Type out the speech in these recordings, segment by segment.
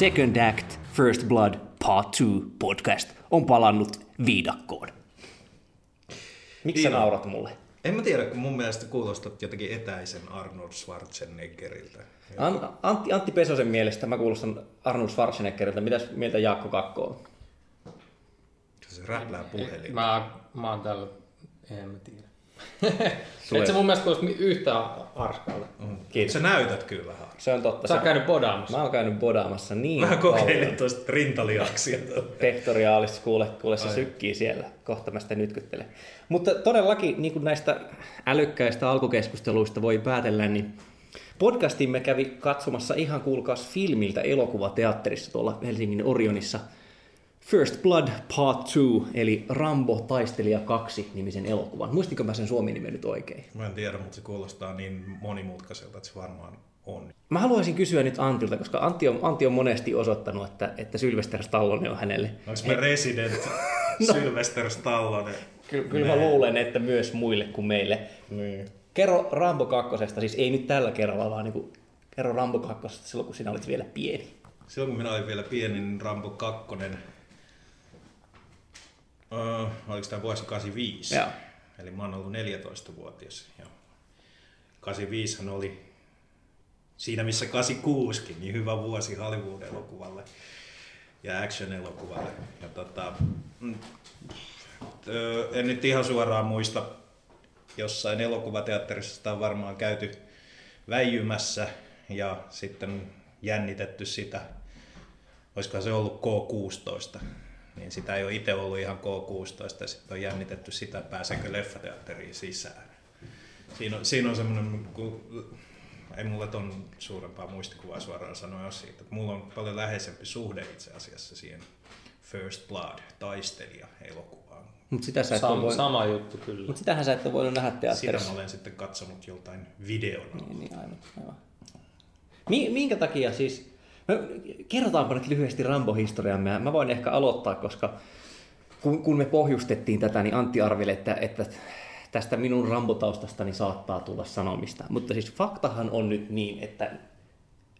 Second Act, First Blood, Part 2 podcast on palannut viidakkoon. Miksi sä naurat mulle? En mä tiedä, kun mun mielestä kuulostat jotenkin etäisen Arnold Schwarzeneggeriltä. An- Antti, Antti Pesosen mielestä mä kuulostan Arnold Schwarzeneggeriltä. Mitäs mieltä Jaakko Kakko on? Se räplää puhelin. Mä, mä oon täällä, en mä tiedä. Et se mun mielestä kuulosti yhtään arskalta. Kiitos. Sä näytät kyllä vähän. Se on totta. Sä oot käynyt bodaamassa. Mä oon käynyt bodaamassa niin Mä paljon. kokeilin tuosta rintalihaksia. Pektoriaalista, kuule, kuule se sykkii siellä. Kohta mä sitä nytkyttelen. Mutta todellakin niin kuin näistä älykkäistä alkukeskusteluista voi päätellä, niin podcastimme kävi katsomassa ihan kuulkaas filmiltä elokuvateatterissa tuolla Helsingin Orionissa First Blood Part 2, eli Rambo Taistelija 2 nimisen elokuvan. Muistinko mä sen suomi-nimen nyt oikein? Mä en tiedä, mutta se kuulostaa niin monimutkaiselta, että se varmaan on. Mä haluaisin kysyä nyt Antilta, koska Antti on, Antti on monesti osoittanut, että, että Sylvester Stallone on hänelle Onko me Resident No. Sylvester Stallone? Kyllä, kyllä mä luulen, että myös muille kuin meille. Niin. Kerro Rambo 2, siis ei nyt tällä kerralla, vaan niin kuin, kerro Rambo 2 silloin, kun sinä olit vielä pieni. Silloin kun minä olin vielä pieni, niin Rambo 2, uh, oliko tämä vuosi 85? Joo. Eli mä oon ollut 14-vuotias. Ja 85 oli siinä missä 86kin, niin hyvä vuosi Hollywood-elokuvalle ja action-elokuvalle. Ja tota, mm, en nyt ihan suoraan muista, jossain elokuvateatterissa sitä on varmaan käyty väijymässä ja sitten jännitetty sitä, olisikohan se ollut K16, niin sitä ei ole itse ollut ihan K16 ja sitten on jännitetty sitä, pääseekö leffateatteriin sisään. Siinä on, siinä on semmoinen, kun, ei mulla ton suurempaa muistikuvaa suoraan sanoa siitä, että mulla on paljon läheisempi suhde itse asiassa siihen First Blood, taistelija elokuvaan. Mutta sitä sä et Sam, voinut, sama juttu kyllä. mut sitähän sä et ole voinut nähdä Sitä teatterissa. mä olen sitten katsonut joltain videona. Niin, niin, aivan, aivan. Mi- minkä takia siis, no, kerrotaanpa nyt lyhyesti Rambo-historiamme. Mä voin ehkä aloittaa, koska kun, kun me pohjustettiin tätä, niin Antti arveli, että, että tästä minun Rambo-taustastani saattaa tulla sanomista. Mutta siis faktahan on nyt niin, että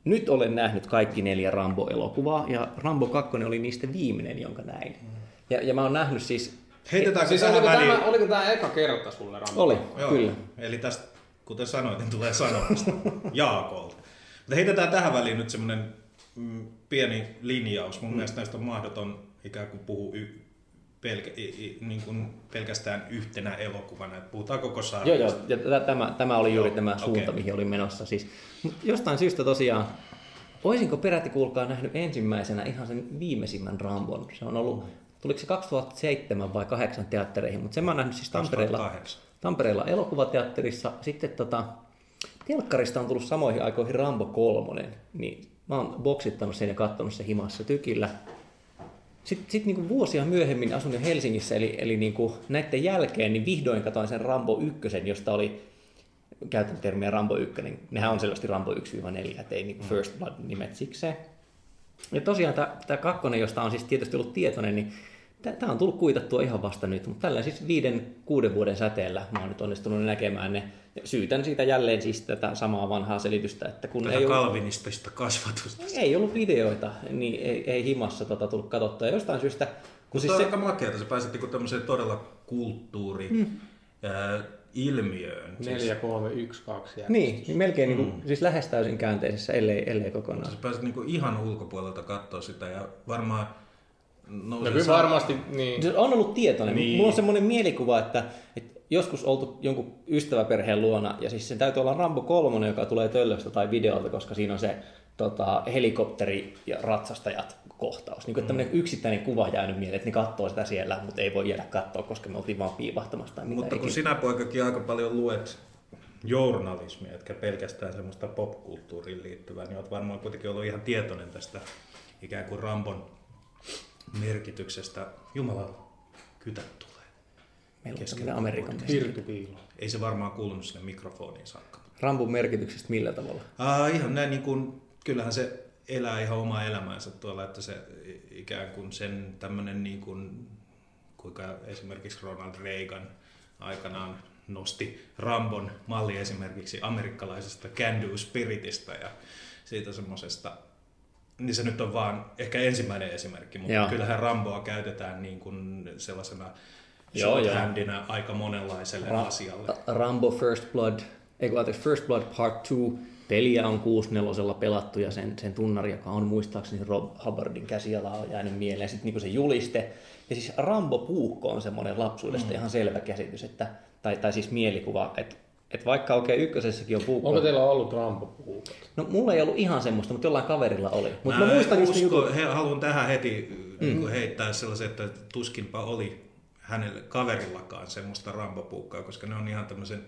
nyt olen nähnyt kaikki neljä Rambo-elokuvaa, ja Rambo 2 oli niistä viimeinen, jonka näin. Ja, ja mä oon nähnyt siis... Heitetäänkö Siis tähän oliko väliin? tämä, oliko tämä eka kerta sulle Rambo? Oli, Joo, kyllä. Eli tästä, kuten sanoit, niin tulee sanomista Jaakolta. Mutta heitetään tähän väliin nyt semmoinen mm, pieni linjaus. Mun mm. mielestä näistä on mahdoton ikään kuin puhua y, pelkä, i, i, niin kuin pelkästään yhtenä elokuvana. Et puhutaan koko Joo, sarjasta. joo, ja tä- tämä, tämä oli juuri Joo, tämä suunta, okei. mihin olin menossa. Siis, jostain syystä tosiaan, olisinko peräti kuulkaa nähnyt ensimmäisenä ihan sen viimeisimmän Rambon. Se on ollut, tuliko se 2007 vai 2008 teattereihin, mutta sen mä oon nähnyt siis Tampereella, 2008. Tampereella elokuvateatterissa. Sitten tota, telkkarista on tullut samoihin aikoihin Rambo 3, niin mä oon boksittanut sen ja katsonut sen himassa tykillä. Sitten sit niinku vuosia myöhemmin asun jo Helsingissä, eli, eli niinku näiden jälkeen niin vihdoin katsoin sen Rambo 1, josta oli, käytän termiä Rambo 1, niin nehän on selvästi Rambo 1-4, ettei niinku First Blood nimet sikseen. Ja tosiaan tämä kakkonen, josta on siis tietysti ollut tietoinen, niin tämä on tullut kuitattua ihan vasta nyt, mutta tällä siis viiden, kuuden vuoden säteellä mä oon nyt onnistunut näkemään ne. Syytän siitä jälleen siis tätä samaa vanhaa selitystä, että kun Tätä ei ollut, kalvinistista kasvatusta. ei ollut videoita, niin ei, ei himassa tota tullut katsottua. Ja jostain syystä, kun siis se, on aika makeata, sä pääset niinku tämmöiseen todella kulttuuri mm. ää, ilmiöön. Siis 4, 3, 1, 2 niin, niin melkein mm. niin kuin, siis lähes täysin käänteisessä, ellei, ellei kokonaan. Sä pääset niinku ihan ulkopuolelta katsoa sitä ja varmaan No nousee kyllä varmasti, niin. Se on ollut tietoinen. Niin. Niin. Mulla on semmoinen mielikuva, että, että joskus oltu jonkun ystäväperheen luona, ja siis sen täytyy olla Rambo 3, joka tulee töllöstä tai videolta, koska siinä on se tota, helikopteri ja ratsastajat kohtaus. Niin kuin, tämmöinen yksittäinen kuva jäänyt mieleen, että ne katsoo sitä siellä, mutta ei voi jäädä katsoa, koska me oltiin vaan piivahtamassa tai mitä Mutta kun ikinä. sinä poikakin aika paljon luet journalismia, etkä pelkästään semmoista popkulttuuriin liittyvää, niin olet varmaan kuitenkin ollut ihan tietoinen tästä ikään kuin Rambon merkityksestä. Jumala, kytät tulee. Meillä on Amerikan. Ei se varmaan kuulunut sinne mikrofoniin saakka. Rambon merkityksestä millä tavalla? Aa, ihan näin niin kuin, kyllähän se elää ihan omaa elämäänsä tuolla, että se ikään kuin sen tämmöinen niin kuin, kuinka esimerkiksi Ronald Reagan aikanaan nosti Rambon malli esimerkiksi amerikkalaisesta can do spiritistä ja siitä semmoisesta niin se nyt on vaan ehkä ensimmäinen esimerkki, mutta Joo. kyllähän Ramboa käytetään niin kuin sellaisena Joo, joo. shorthandina aika monenlaiselle Ra- asialle. Rambo First Blood, ei kun anteeksi, First Blood Part 2, peliä on 6 pelattu ja sen, sen tunnari, joka on muistaakseni Rob Hubbardin käsiala on jäänyt mieleen. Sitten niin se juliste. Ja siis Rambo puukko on semmoinen lapsuudesta mm. ihan selvä käsitys, että, tai, tai siis mielikuva, että, että vaikka oikein ykkösessäkin on puukko. Onko teillä ollut rampopuukot? No mulla ei ollut ihan semmoista, mutta jollain kaverilla oli. Mutta mä, Mä muistan just usko, jutut. he, haluan tähän heti mm. heittää sellaisen, että tuskinpa oli hänelle kaverillakaan semmoista rambopuukkaa, koska ne on ihan tämmöisen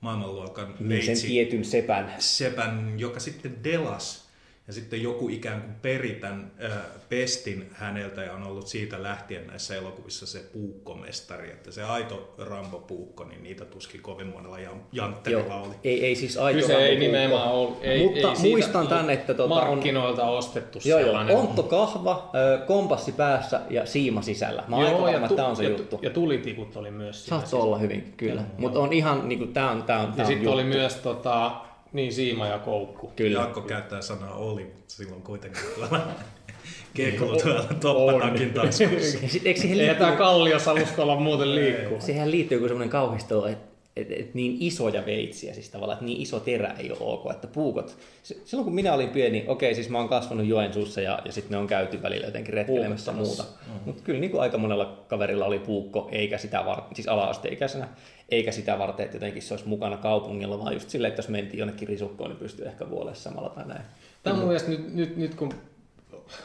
maailmanluokan Niin sen veitsi tietyn sepän. sepän, joka sitten delas ja sitten joku ikään kuin peri tämän äh, pestin häneltä ja on ollut siitä lähtien näissä elokuvissa se puukkomestari, että se aito Rambo-puukko, niin niitä tuskin kovin monella jan- jantterilla Joo, oli. ei, ei siis aito Kyse ei nimenomaan ollut. Ei, Mutta ei muistan tän, että tota on- markkinoilta ostettu Joo, joo. sellainen. Ontto kahva, kompassi päässä ja siima sisällä. Mä aika varma, että tämä on se ja, juttu. Ja tulitikut oli myös siinä. Saattoi olla hyvin, kyllä. Mutta on ihan, niinku, tää on, tää on, Ja tää on sitten oli myös tota, niin siima ja koukku. Kyllä. Jaakko käyttää sanaa oli, mutta silloin kuitenkin tuolla kekulu tuolla toppatakin taskussa. Eikö siihen Ei liittyy, tämä kalliosaluskolla muuten liikkuu. siihen liittyy joku semmoinen kauhistelu, että et, et niin isoja veitsiä, siis tavallaan, että niin iso terä ei ole ok, että puukot. Silloin kun minä olin pieni, okei, siis mä oon kasvanut Joensuussa ja, ja sitten me on käyty välillä jotenkin retkeilemässä ja muuta. Puukottamassa. Mutta kyllä niin kuin aika monella kaverilla oli puukko, eikä sitä varten, siis ala-asteikäisenä, eikä sitä varten, että jotenkin se olisi mukana kaupungilla, vaan just silleen, että jos mentiin jonnekin risukkoon, niin pystyy ehkä vuolessa samalla tai näin. Tämä on mun mielestä nyt, nyt, nyt kun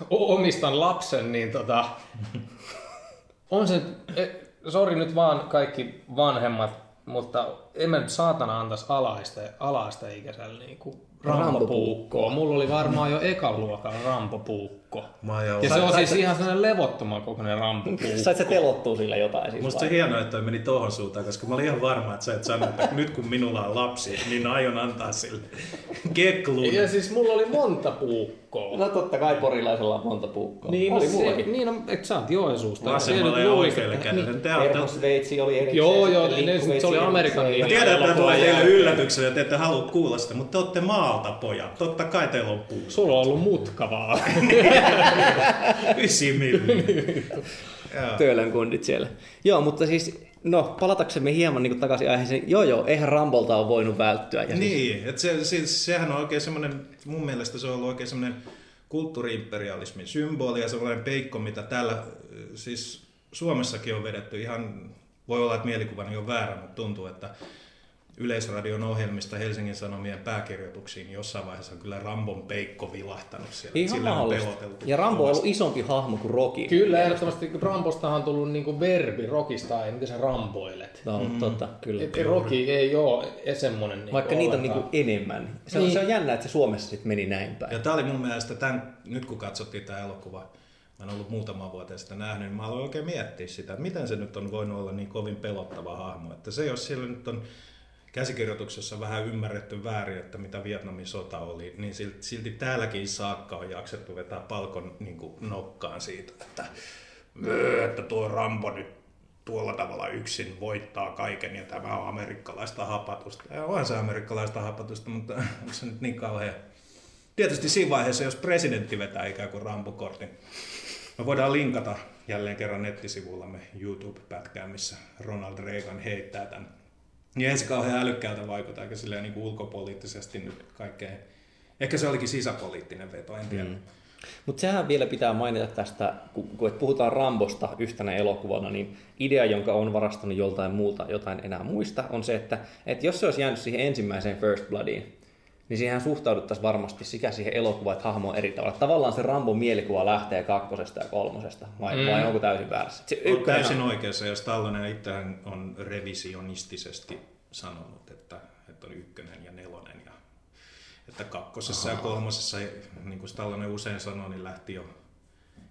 omistan lapsen, niin tota, on se, e, sori nyt vaan kaikki vanhemmat, mutta en mä nyt saatana antaisi alaista, alaista ikäiselle niin kuin rampopuukkoa. Mulla oli varmaan jo ekan luokan rampopuukko. Oon Ja se on siis sait- ihan sellainen levottoman kokoinen rampopuukko. Sait sä telottua sillä jotain siis Musta vai? se hienoa, että toi meni tohon suuntaan, koska mä olin ihan varma, että sä et sano, että nyt kun minulla on lapsi, niin aion antaa sille keklun. Ja siis mulla oli monta puukkoa. No totta kai porilaisella on monta puukkoa. Niin, oli no, se, mullakin. niin on, et sä oot Joensuusta. Vasemmalle Se ja oikealle olette- Perhosveitsi oli erikseen. Joo, joo, ne- se oli. Amerikan Mä niin. tiedän, että tulee teille yllätyksenä, että te ette halua kuulla sitä, mutta te olette maalta, pojat. Totta kai teillä on puu. Sulla on ollut mutkavaa. Ysi. Töölön kundit siellä. Joo, mutta siis, no, palataksemme hieman niin takaisin aiheeseen. Joo, joo, eihän Rambolta ole voinut välttyä. Ja siis, Niin, että se, se, sehän on oikein semmoinen, mun mielestä se on ollut oikein semmoinen kulttuuriimperialismin symboli ja sellainen peikko, mitä täällä siis Suomessakin on vedetty ihan, voi olla, että mielikuvani on väärä, mutta tuntuu, että Yleisradion ohjelmista Helsingin Sanomien pääkirjoituksiin niin jossain vaiheessa on kyllä Rambon peikko vilahtanut siellä. ihan Sillä on peloteltu. Ja Rambo on ollut isompi hahmo kuin Rocky. Kyllä, ehdottomasti Rambostahan on tullut niinku verbi Rokista, ei miten sä rampoilet. No, mm. totta, kyllä. Et, Roki ei ole semmonen niinku Vaikka niitä on niinku enemmän. Se on, Niin. se on jännä, että se Suomessa sitten meni näin päin. Ja tämä oli mun mielestä, tämän, nyt kun katsottiin tämä elokuva, mä en ollut muutama vuotta sitä nähnyt, niin mä aloin oikein miettiä sitä, että miten se nyt on voinut olla niin kovin pelottava hahmo. Että se, jos siellä nyt on käsikirjoituksessa vähän ymmärretty väärin, että mitä Vietnamin sota oli, niin silti, silti täälläkin saakka on jaksettu vetää palkon niin kuin nokkaan siitä, että, "Öö, että tuo Rambo nyt tuolla tavalla yksin voittaa kaiken ja tämä on amerikkalaista hapatusta. Ja onhan se amerikkalaista hapatusta, mutta onko se nyt niin kauhean Tietysti siinä vaiheessa, jos presidentti vetää ikään kuin rampukortin, me voidaan linkata jälleen kerran nettisivullamme YouTube-pätkään, missä Ronald Reagan heittää tämän. Niin ei se kauhean älykkäältä vaikuta, eikä silleen niin ulkopoliittisesti nyt kaikkein... Ehkä se olikin sisäpoliittinen veto, en tiedä. Mm. Mutta sehän vielä pitää mainita tästä, kun, kun et puhutaan Rambosta yhtenä elokuvana, niin idea, jonka on varastanut joltain muulta, jotain enää muista, on se, että, että jos se olisi jäänyt siihen ensimmäiseen First Bloodiin, niin siihen suhtauduttaisiin varmasti sekä siihen elokuvaan että hahmoon eri tavalla. Tavallaan se Rambon mielikuva lähtee kakkosesta ja kolmosesta, vai, mm. vai onko täysin väärässä? Se ykkönen täysin on- oikeassa, jos Tallonen itsehän on revisionistisesti sanonut, että, että on ykkönen ja nelonen. Ja, että kakkosessa Aha. ja kolmosessa, niin kuin Tallonen usein sanoi, niin lähti jo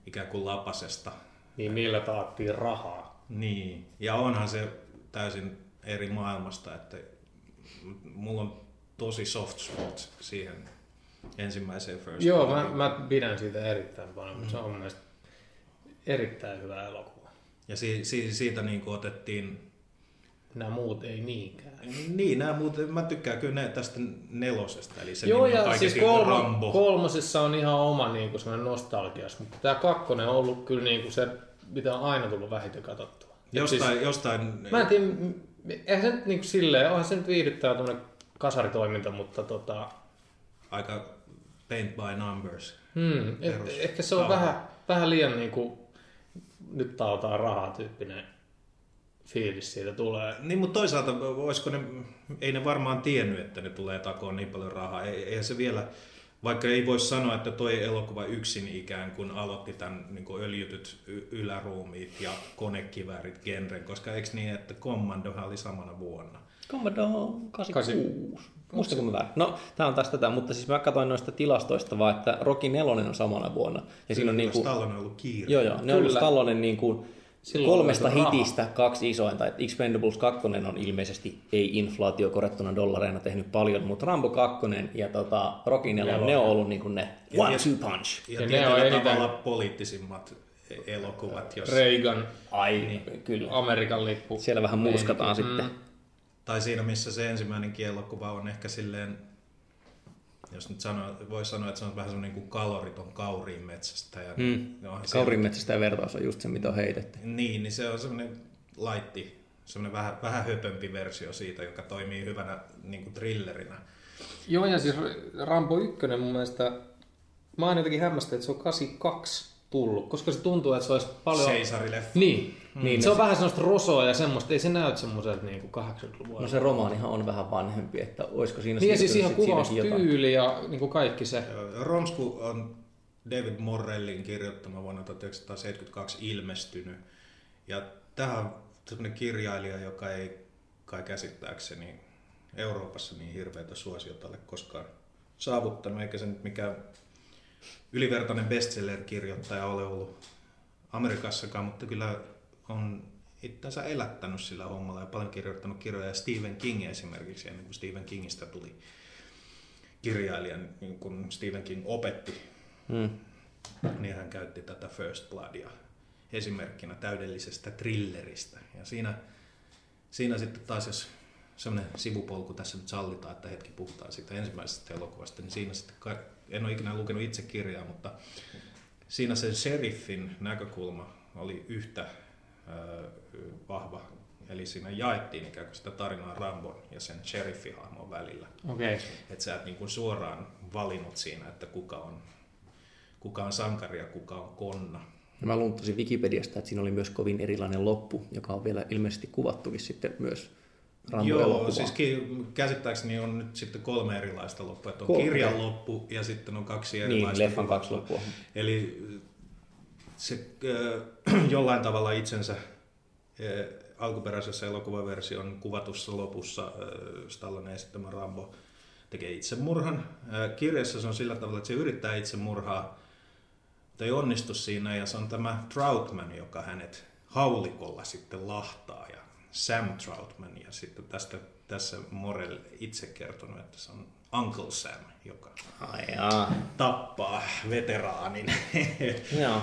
ikään kuin lapasesta. Niin niillä taattiin rahaa. Niin, ja onhan se täysin eri maailmasta, että mulla on tosi soft spot siihen ensimmäiseen First Joo, mä, mä pidän siitä erittäin paljon, mutta se on mun mielestä erittäin hyvä elokuva. Ja si, si, siitä niin kuin otettiin nämä muut ei niinkään. Niin, nämä muuten, mä tykkään kyllä ne tästä nelosesta, eli se Joo, ja siis kolmo, Rambo. kolmosessa on ihan oma niin kuin sellainen nostalgias, mutta tämä kakkonen on ollut kyllä niin kuin se, mitä on aina tullut vähiten katsottua. Et Jostain, Siis, jostain mä en tiedä, eihän se nyt niin kuin silleen, onhan se nyt viihdyttävä tuommoinen kasaritoiminta, mutta tota, aika paint by numbers. hmm, et, ehkä se on vähän, vähän liian niin kuin, nyt tautaa rahaa tyyppinen fiilis siitä tulee. Niin, mutta toisaalta voisiko ne, ei ne varmaan tiennyt, että ne tulee takoon niin paljon rahaa. Ei, eihän se vielä, vaikka ei voi sanoa, että toi elokuva yksin ikään kuin aloitti tämän niin kuin öljytyt yläruumiit ja konekiväärit genren, koska eikö niin, että Commandohan oli samana vuonna? Commodore 86. Muistanko mä väärin? No, tää on taas tätä, mutta siis mä katsoin noista tilastoista vaan, että Rocky 4 on samana vuonna. Ja siinä on Kyllä, niinku, Stallone on ollut kiire. joo joo, ne on ollut Kyllä. Stallone niinku Silloin kolmesta hitistä kaksi isointa. Et Expendables 2 on ilmeisesti ei inflaatio korjattuna dollareina tehnyt paljon, mutta Rambo 2 ja tota, Rocky 4, ne on ollut niinku ne Ja- one ja- two punch. Ja, Ja ja ne on eniten- tavalla poliittisimmat elokuvat, jos, Reagan, Ai, niin. kyllä. Amerikan lippu. Siellä vähän murskataan Meininki. sitten. Tai siinä missä se ensimmäinenkin elokuva on ehkä silleen, jos nyt sanoo, voi sanoa, että se on vähän semmoinen kuin kaloriton kauriin metsästä. Ja Mm. ja vertaus on just se, mitä on heitetty. Niin, niin se on semmoinen laitti, semmoinen vähän, vähän höpömpi versio siitä, joka toimii hyvänä niin kuin thrillerinä. Joo, ja siis Rambo 1 mun mielestä, mä oon jotenkin hämmästynyt, että se on 82 tullut, koska se tuntuu, että se olisi paljon... Seisarileffa. Niin, Niin, niin se on vähän semmoista rosoa ja semmoista, ei se näytä semmoiselta niin kuin 80-luvulla. No se romaanihan on vähän vanhempi, että olisiko siinä niin siis ihan kuvaustyyli ja niin kuin kaikki se. Romsku on David Morrellin kirjoittama vuonna 1972 ilmestynyt. Ja tähän on sellainen kirjailija, joka ei kai käsittääkseni Euroopassa niin hirveätä suosiota ole koskaan saavuttanut, eikä se nyt mikään ylivertainen bestseller-kirjoittaja ole ollut Amerikassakaan, mutta kyllä on itseänsä elättänyt sillä hommalla ja paljon kirjoittanut kirjoja. Ja Stephen King esimerkiksi, ennen kuin Stephen Kingistä tuli kirjailijan, niin kun Stephen King opetti, Mm. niin hän käytti tätä First Bloodia esimerkkinä täydellisestä thrilleristä. Ja siinä, siinä sitten taas, jos semmoinen sivupolku tässä nyt sallitaan, että hetki puhutaan siitä ensimmäisestä elokuvasta, niin siinä sitten, en ole ikinä lukenut itse kirjaa, mutta siinä se sheriffin näkökulma oli yhtä vahva. Eli siinä jaettiin ikään kuin sitä tarinaa Rambon ja sen sheriffihahmon välillä. Okei. Okay. Että sä et niin kuin suoraan valinnut siinä, että kuka on, kuka on sankari ja kuka on konna. Ja mä lunttasin Wikipediasta, että siinä oli myös kovin erilainen loppu, joka on vielä ilmeisesti kuvattukin sitten myös Joo, Rambo-elokuvaan. siis ki- käsittääkseni on nyt sitten kolme erilaista loppua. Että on Kolme. kirjan loppu ja sitten on kaksi Niin, erilaista leffan kaksi loppua. Eli se äh, jollain tavalla itsensä äh, alkuperäisessä elokuvaversion kuvatussa lopussa äh, Stallone esittämä Rambo tekee itsemurhan. Äh, kirjassa se on sillä tavalla, että se yrittää itsemurhaa, mutta ei onnistu siinä ja se on tämä Troutman, joka hänet haulikolla sitten lahtaa ja Sam Troutman ja sitten tästä, tässä Morel itse kertonut, että se on Uncle Sam, joka Ai jaa. tappaa veteraanin. Joo.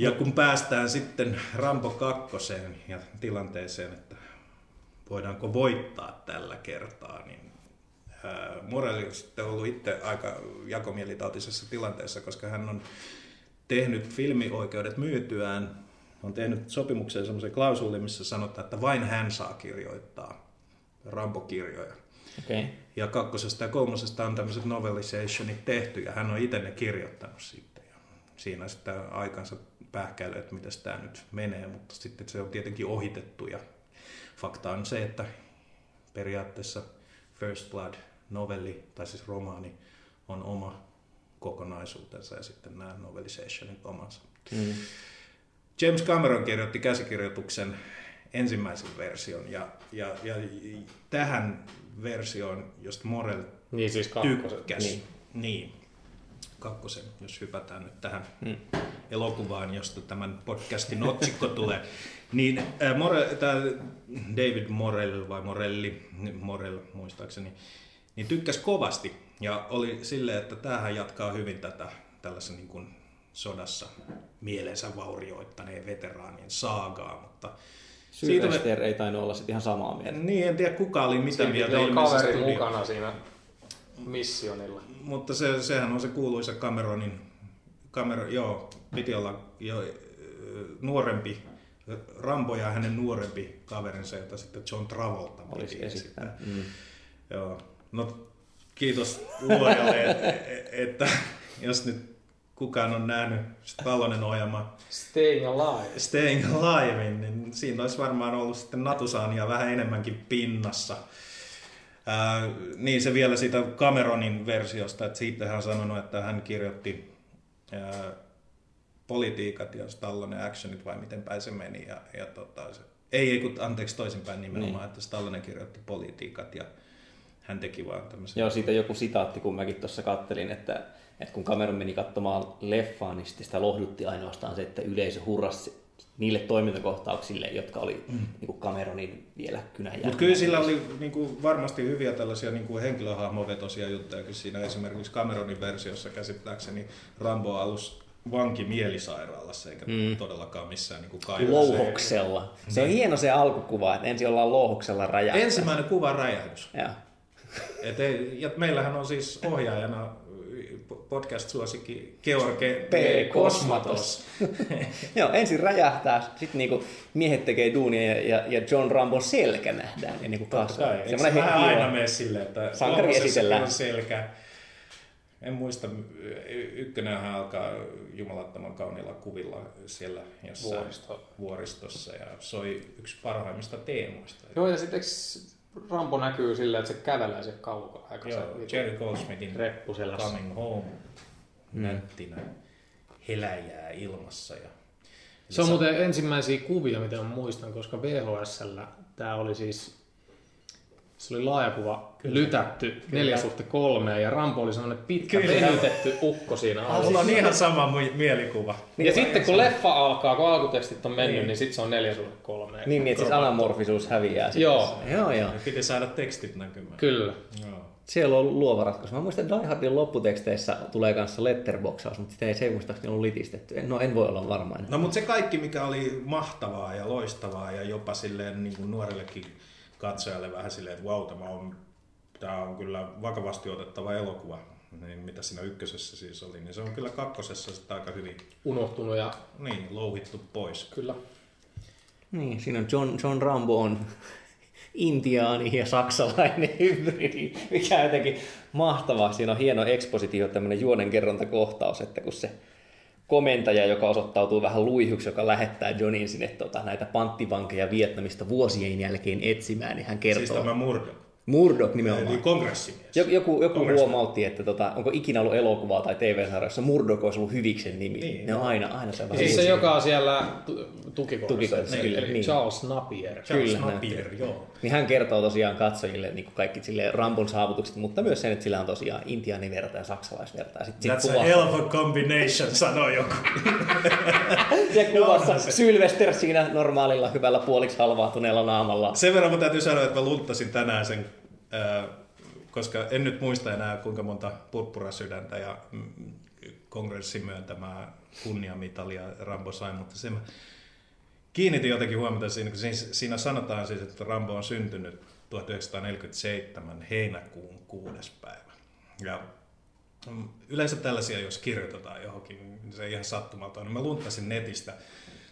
Ja kun päästään sitten Rambo kakkoseen ja tilanteeseen, että voidaanko voittaa tällä kertaa, niin Morelli on sitten ollut itse aika jakomielitautisessa tilanteessa, koska hän on tehnyt filmioikeudet myytyään, on tehnyt sopimukseen semmoisen klausulin, missä sanotaan, että vain hän saa kirjoittaa Rambo-kirjoja. Okei. Okay. Ja kakkosesta ja kolmosesta on tämmöiset novelizationit tehty ja hän on itse ne kirjoittanut sitten. Siinä sitten aikansa pähkäily, että miten tämä nyt menee, mutta sitten se on tietenkin ohitettu ja fakta on se, että periaatteessa First Blood novelli, tai siis romaani, on oma kokonaisuutensa ja sitten nämä novelizationit omansa. Mm. James Cameron kirjoitti käsikirjoituksen ensimmäisen version ja, ja, ja tähän versioon, josta Morel Niin siis kakkoset. tykkäsi, Niin. niin. Kakkosen, jos hypätään nyt tähän Mm. elokuvaan, josta tämän podcastin otsikko tulee, niin äh, Morel, tämä David Morell vai Morelli, Morell muistaakseni, niin tykkäs kovasti ja oli silleen, että tämähän jatkaa hyvin tätä tällaisen niin kuin sodassa mielensä vaurioittaneen veteraanien saagaa, mutta Sylvester ei tainnut olla sitten ihan samaa mieltä. Niin, en tiedä kuka oli mitä Siinä mieltä ilmeisesti kaveri mukana siinä missionilla. Mutta se, sehän on se kuuluisa Cameronin, Cameron, joo, piti olla jo nuorempi, Rambo ja hänen nuorempi kaverinsa, jota sitten John Travolta piti esittää. Mm. Joo. No kiitos luojalle, että, että jos nyt kukaan on nähnyt Stallonen ohjelma Staying Alive. Staying Alive, niin siinä olisi varmaan ollut sitten Natusaania vähän enemmänkin pinnassa. Ää, niin se vielä siitä Cameronin versiosta, että siitä hän on sanonut, että hän kirjoitti ää, politiikat ja Stallonen actionit vai miten päin se meni. Ja, ja tota, se, ei, ei kun, anteeksi toisinpäin nimenomaan, niin. että Stallonen kirjoitti politiikat ja hän teki vaan tämmöisen. Joo, siitä joku sitaatti, kun mäkin tuossa kattelin, että, että kun Cameron meni katsomaan leffaa, niin sitä lohdutti ainoastaan se, että yleisö hurrasi niille toimintakohtauksille, jotka oli mm. niin kuin Cameronin vielä kynän Mutta kyllä sillä oli niin kuin, varmasti hyviä tällaisia niin kuin henkilöhahmovetosia juttuja, kun siinä esimerkiksi Cameronin versiossa käsittääkseni Rambo alus vanki mielisairaalassa, eikä mm. todellakaan missään niin kuin. Louhoksella. Se on hieno se alkukuva, että ensin ollaan louhoksella räjähtää. Ensimmäinen kuva räjähdys. Joo. Et ei, ja meillähän on siis ohjaajana podcast-suosikki George P. P. Kosmatos. Joo, ensin räjähtää, sitten niinku miehet tekee duunia ja, ja, ja John Rambon selkä nähdään ennen kuin kasvaa. Kai. Eikö se Semmoinen vähän aina on. mene silleen, että Sankari esitellään. on selkä. En muista, ykkönenhän alkaa jumalattoman kauniilla kuvilla siellä jossain Vuoristo. vuoristossa ja soi yksi parhaimmista teemoista. Joo, ja sitten Rambo näkyy silleen, että se kävelee se kaukaa. Aika Joo, se Jerry Goldsmithin reppu selässä. Coming Home nättinä heläjää ilmassa. Ja Se on muuten ensimmäisiä kuvia, mitä mä muistan, koska VHSllä tämä oli siis, se oli laajakuva Kyllä. lytätty neljä suhte kolmeen ja Rambo oli semmoinen pitkä Kyllä. venytetty ukko siinä alla. Mulla on ihan sama mu- mielikuva. Ja sitten kun leffa alkaa, kun alkutekstit on mennyt, Niin. niin, niin sitten se on neljä suhde kolmeen. Niin, niin siis anamorfisuus häviää. sitten. Joo. Joo, joo. Ja piti saada tekstit näkymään. Kyllä. Joo. Siellä on luova ratkaisu. Mä muistan, että Die Hardin lopputeksteissä tulee kanssa letterboxaus, mutta sitä ei se muistaakseni ollut litistetty. En- No en voi olla varma enää. No mutta se kaikki, mikä oli mahtavaa ja loistavaa ja jopa silleen niin kuin nuorellekin katsojalle vähän silleen, että vau, tämä on, tämä on kyllä vakavasti otettava elokuva, niin mitä siinä ykkösessä siis oli, niin se on kyllä kakkosessa sitten aika hyvin Unohtunut ja niin, louhittu pois. kyllä. Niin, siinä on John, John Rambo on intiaani ja saksalainen hybridi, mikä on jotenkin mahtavaa. Siinä on hieno ekspositio, tämmöinen juonenkerrontakohtaus, että kun se komentaja, joka osoittautuu vähän luihuksi, joka lähettää Johnin sinne tota, näitä panttivankeja Vietnamista vuosien jälkeen etsimään, niin hän kertoo. Siis tämä Murdoch, Murdoch nimenomaan. eli kongressimies. Joku, joku, joku Congressman. huomautti, että tota, onko ikinä ollut elokuvaa tai TV-sarja, jossa Murdoch olisi ollut hyviksen nimi. Niin. ne on aina, aina se vähän Siis se, joka on siellä tu- tukikohdassa. Tukikohdassa, Eli- kyllä, Eli niin. Charles Napier. Charles Kyllä, Napier, joo. Niin hän kertoo tosiaan katsojille niin kuin kaikki sille Rambon saavutukset, mutta myös sen, että sillä on tosiaan intiaaniverta ja saksalaisverta. Ja sit, sit That's a kuva, hell of a combination, sanoi joku. ja kuvassa Sylvester siinä normaalilla hyvällä puoliksi halvaantuneella naamalla. Sen verran mun täytyy sanoa, että mä lunttasin tänään sen, koska en nyt muista enää kuinka monta purppurasydäntä ja mm, kongressin myöntämää kunniamitalia Rambo sai, mutta sen mä kiinnitin jotenkin huomiota siinä, kun siinä, sanotaan siis, että Rambo on syntynyt 1947 heinäkuun kuudes päivä. Ja mm, yleensä tällaisia, jos kirjoitetaan johonkin, niin se ei ihan sattumalta. Niin mä lunttasin netistä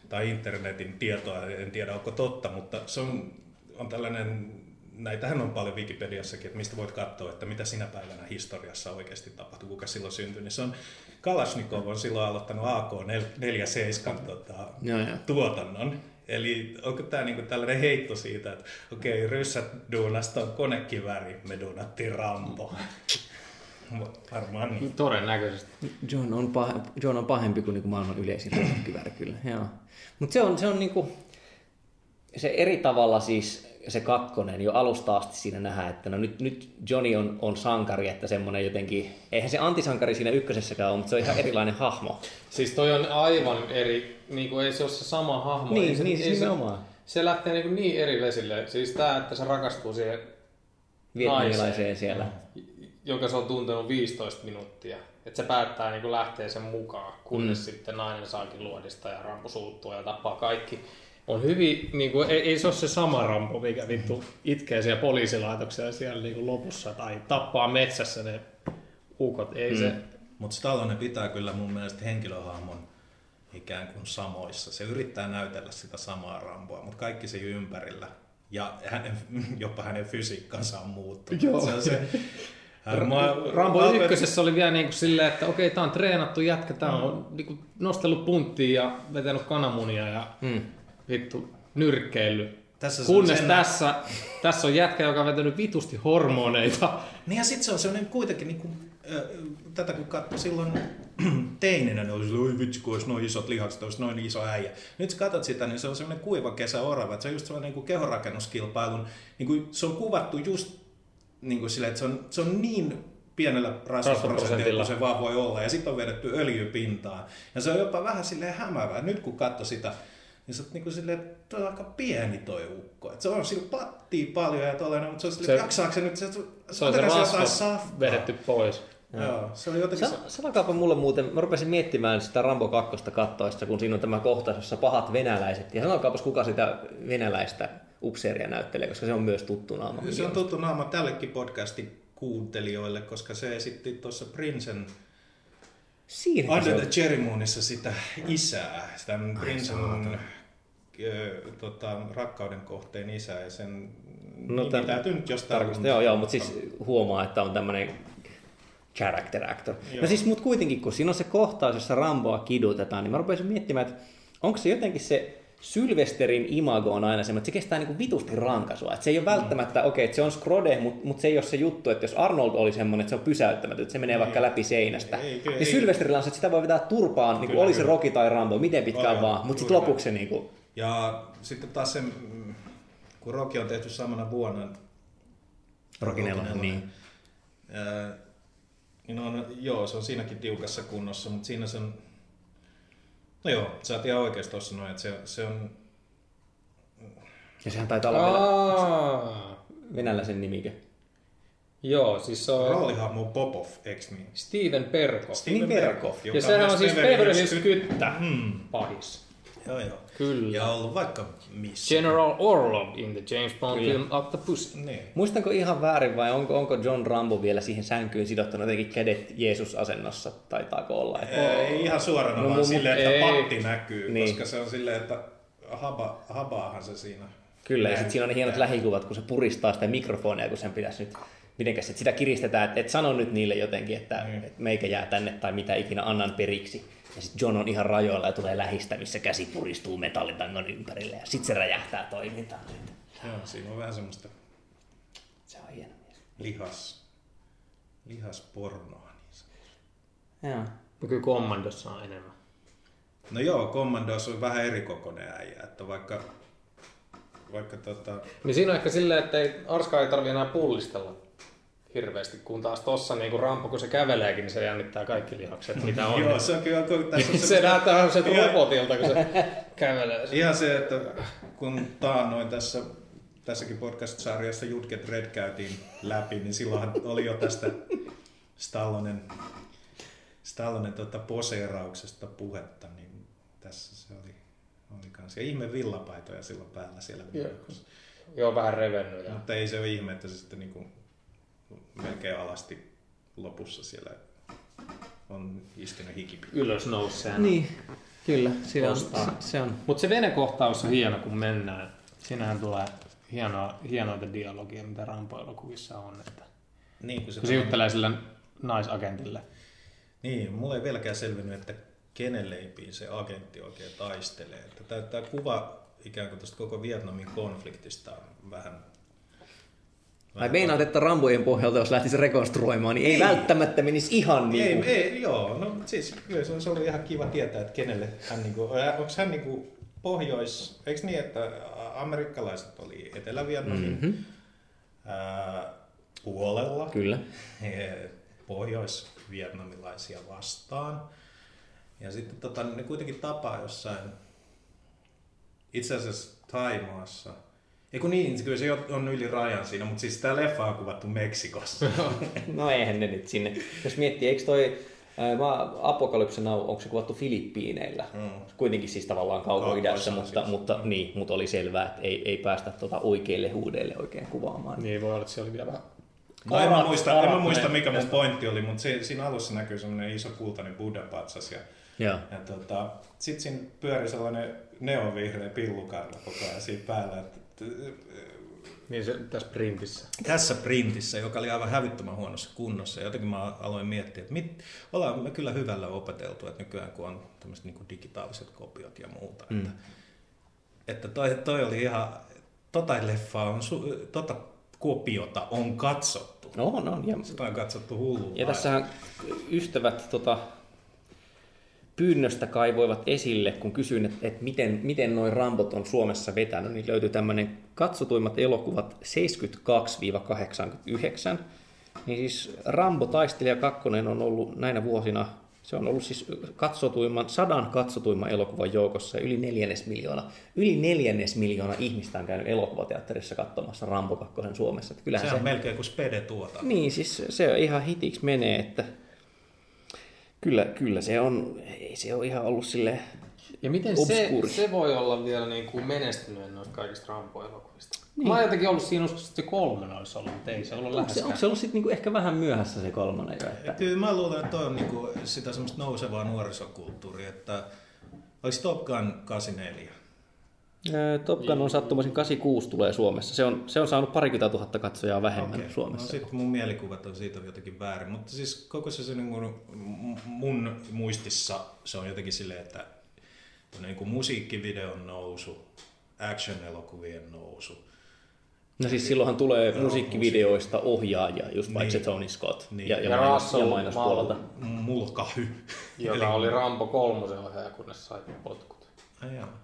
tai internetin tietoa, en tiedä onko totta, mutta se on, on tällainen, näitähän on paljon Wikipediassakin, että mistä voit katsoa, että mitä sinä päivänä historiassa oikeasti tapahtui, kuka silloin syntyi. Niin se on, Kalashnikov on silloin aloittanut AK-47 tota, Joo, joo. tuotannon. Eli onko tämä niinku tällainen heitto siitä, että okei, ryssät duunasta on konekivääri, me duunattiin Rambo. Varmaan niin. Todennäköisesti. John on, pah, John on pahempi kuin, niin kuin maailman yleisin roskakivääri kyllä. Joo. Mutta se on, se on niinku, se eri tavalla siis se kakkonen jo alusta asti siinä nähdään, että no nyt, nyt Johnny on, on sankari, että semmoinen jotenkin, eihän se antisankari siinä ykkösessäkään ole, mutta se on ihan erilainen hahmo. Siis toi on aivan eri, niin kuin ei se ole se sama hahmo. Niin, ei se, niin, ei se, nimenomaan. se lähtee niin, niin eri vesille. Siis tää, että se rakastuu siihen Vietnamilaiseen naiseen, siellä. joka se on tuntenut 15 minuuttia. Että se päättää niin lähteä sen mukaan, kunnes mm. sitten nainen saakin luodista ja rampu suuttuu ja tappaa kaikki. On hyvin, niin kuin, ei, ei se ole se sama Rambo, mikä vittu itkee siellä poliisilaitoksia siellä niin kuin lopussa tai tappaa metsässä ne ukot. Ei mm. se, Mutta Stallone pitää kyllä mun mielestä henkilöhahmon ikään kuin samoissa. Se yrittää näytellä sitä samaa Ramboa, mutta kaikki se ympärillä ja hänen, jopa hänen fysiikkansa on muuttunut. Joo. Se on se, mä- Rambo mä- ykkösessä oli vielä niin kuin silleen, että okei, tää on treenattu jätkä, tää on niin kuin nostellut punttia ja vetänyt kananmunia ja Mm. Vittu nyrkkeily. Tässä Kunnes sen- tässä, tässä on jätkä, joka on vetänyt vitusti hormoneita. Niin ja sitten se on sellainen kuitenkin, niin kuin, äh, tätä kun katsoi silloin teininä, niin oli silleen, oi vitsi, kun olisi noin isot lihakset, olisi noin iso äijä. Nyt sä katsot sitä, niin se on sellainen kuiva kesä orava, että se on just sellainen niin kuin kehorakennuskilpailun, niin kuin, se on kuvattu just niin kuin silleen, että se on, se on niin pienellä rasvaprosentilla kuin se vaan voi olla, ja sitten on vedetty öljypintaan. Ja se on jopa vähän silleen hämäävää. Nyt kun katso sitä, niin se on niin silleen, että toi on aika pieni toi ukko. Et se on sillä pattii paljon ja tollainen, mutta se on silleen, Se- että jaksaako se nyt, se, Se on se otetaanko jotain rasva vedetty pois. Joo, se oli jotenkin... Sa- Sanokaapa mulle muuten, mä rupesin miettimään sitä Rambo 2 kattoista, kun siinä on tämä kohtaus, jossa pahat venäläiset. Ja sanokaapas, kuka sitä venäläistä upseeria näyttelee, koska se on myös tuttu naama. Se on tuttu naama tällekin podcastin kuuntelijoille, koska se esitti tuossa Prinsen Siinä se Under on. the Cherry Moonissa sitä isää, sitä Prinsen tota, rakkauden kohteen isää ja sen No, no, nimi tämän- täytyy nyt jostain... Joo, joo, mutta siis huomaa, että on tämmöinen character actor. Joo. No siis, mutta kuitenkin, kun siinä on se kohtaus, jossa Ramboa kidutetaan, niin mä rupesin miettimään, että onko se jotenkin se Sylvesterin imago on aina semmoinen, että se kestää niinku vitusti rankasua. Että se ei ole välttämättä, okei, että se on Scrode, mutta mut se ei ole se juttu, että jos Arnold oli semmoinen, että se on pysäyttämätön, että se menee vaikka läpi seinästä. Ei, kyllä, niin ei. Sylvesterillä on se, että sitä voi vetää turpaan, niin kuin oli se. Rocky tai Rambo, miten pitkään vaan. Mutta sitten lopuksi se niinku, Ja sitten taas se, mm, kun Rocky on tehty samana vuonna, Rocky nelonen, nelonen, niin. ää, niin on, joo, se on siinäkin tiukassa kunnossa, mutta siinä se on, no joo, sä oot ihan oikeassa tuossa noin, että se, se on, Ja sehän taitaa olla venäläisen nimikö. joo, siis se on roolihahmo Popov, eks niin? Steven Perko. Steven Berkov, Berkov. Ja sehän on siis Beverly Hills Hills Kyt- Kyttä Mm. pahis. Joo, joo. Kyllä. Ja ollut vaikka missä. General Orlov in the James Bond Kyllä. film Octopussy. Niin. Muistanko ihan väärin vai onko, onko John Rambo vielä siihen sänkyyn sidottanut jotenkin kädet Jeesus-asennossa? Taitaako olla? Että... Ei ihan suorana, No, vaan silleen, että ei. patti näkyy, Niin. koska se on silleen, että haba, habaahan se siinä. Kyllä, ja Näin. sitten siinä on ne hienot lähikuvat, kun se puristaa sitä mikrofonia, kun sen pitäisi nyt, mitenkäs, että sitä kiristetään, että et sano nyt niille jotenkin, että Niin. et meikä jää tänne tai mitä ikinä annan periksi. Ja sitten John on ihan rajoilla ja tulee lähistä, missä käsi puristuu metallitangon ympärille ja sitten se räjähtää toimintaan. Joo, siinä on vähän semmoista Se on hieno mies. lihas, lihaspornoa. Niin sanotusti. Joo. No kyllä Commandossa on enemmän. no joo, Commandos on vähän erikokoinen äijä, että vaikka, vaikka tota, Niin siinä on ehkä silleen, että ei, Arska ei tarvi enää pullistella hirveästi, kun taas tossa niin kuin Rampo, kun se käveleekin, niin se jännittää kaikki lihakset, mitä on. joo, se on kyllä, kun tässä on se se, näyttää se Ihan- robotilta, kun se kävelee. ihan se, että kun taannoin tässä tässäkin podcast-sarjassa Jutket Red käytiin läpi, niin silloinhan oli jo tästä Stallonen, Stallonen tota poseerauksesta puhetta, niin tässä se oli, oli kans. Ja ihme villapaitoja silloin päällä siellä Joo. Joo, vähän revennyt. Mutta ei se ole ihme, että se sitten niinku melkein alasti lopussa siellä on istunut hikipi. Ylös nousee. Niin, kyllä, siinä on, se on. Mutta se venekohtaus on hieno, kun mennään. Siinähän tulee hienoa, hienoita dialogia, mitä Rampo-elokuvissa on. Että Niin, kun se, kun se juttelee sille naisagentille. niin, mulla ei vieläkään selvinnyt, että kenen leipiin se agentti oikein taistelee. Että tämä, tämä kuva ikään kuin tästä koko Vietnamin konfliktista on vähän... Ai meinaat, että Rambojen pohjalta, jos lähtisi rekonstruoimaan, niin ei, Ei. välttämättä menisi ihan niin Ei, kuin... ei, joo, no siis kyllä se olisi ollut ihan kiva tietää, että kenelle hän niinku, onko hän niinku pohjois, eikö niin, että amerikkalaiset oli Etelä-Vietnamin Mhm. mm-hmm. ää, puolella, Kyllä. pohjois-vietnamilaisia vastaan. Ja sitten tota, ne kuitenkin tapaa jossain, itse asiassa Taimaassa. Eiku niin, kyllä se on yli rajan siinä, mutta siis tämä leffa on kuvattu Meksikossa. No eihän ne nyt sinne. Jos miettii, eikö toi Mä, Apokalypse Now, onko se kuvattu Filippiineillä? Mm. Kuitenkin siis tavallaan kauko-idässä, mutta, mutta, niin, mutta oli selvää, että ei, ei päästä tuota oikeille huudeille oikein kuvaamaan. Niin voi olla, että siellä oli vielä vähän No en mä Arat- muista, en mä muista mikä mun pointti oli, mutta se, siinä alussa näkyy semmoinen iso kultainen Buddha-patsas ja, Joo. ja tota, sit siinä pyöri sellainen neonvihreä pillukarva koko ajan siinä päällä. Että, Niin se tässä printissä. tässä printissä, joka oli aivan hävyttömän huonossa kunnossa. Jotenkin mä aloin miettiä, että mit, ollaan me kyllä hyvällä opeteltu, että nykyään kun on tämmöiset niin digitaaliset kopiot ja muuta. Mm. Että, että toi, toi oli ihan, tota leffaa on, su- tota kopiota on katsottu. No, no, ja, Sitä on katsottu hullu. ja tässähän ystävät tota, pyynnöstä kaivoivat esille, kun kysyin, että, että miten, miten noin Rambot on Suomessa vetänyt, niin löytyi tämmöinen katsotuimmat elokuvat 72-89. Niin siis Rambo Taistelija 2 on ollut näinä vuosina, se on ollut siis katsotuimman, sadan katsotuimman elokuvan joukossa ja yli neljännes miljoona, yli neljännes miljoona ihmistä on käynyt elokuvateatterissa katsomassa Rambo 2 Suomessa. Että kyllähän Se se, on melkein kuin spede tuota. niin, siis se on ihan hitiksi menee, että kyllä, kyllä se on, ei se ole ihan ollut sille Ja miten se, Obskuuri. se voi olla vielä niin kuin menestyneen noista kaikista Rambo-elokuvista? Niin. Mä oon jotenkin ollut siinä uskossa, että se kolmonen olisi ollut, mutta ei se ollut Onko se, läheskään. onko se ollut sitten niinku ehkä vähän myöhässä se kolmonen jo? Että... Kyllä mä luulen, että toi on niinku sitä semmoista nousevaa nuorisokulttuuria, että olisi Top Gun 84. Ää, Top Gun on sattumoisin 86 tulee Suomessa. Se on, se on saanut parikymmentä tuhatta katsojaa vähemmän okay. No Suomessa. sitten mun mielikuvat on siitä jotenkin väärin, mutta siis koko se, se niin kuin, mun muistissa se on jotenkin silleen, että niin kuin musiikkivideon nousu, action-elokuvien nousu. No siis silloinhan tulee musiikkivideoista ohjaaja, just paitsi Niin. Tony Scott Niin. ja, ja, Ja mainos, Russell ja mainospuolelta. Mulkahy. Joka oli Rambo kolmosen ohjaaja, kunnes sai potkut. Ai jaa.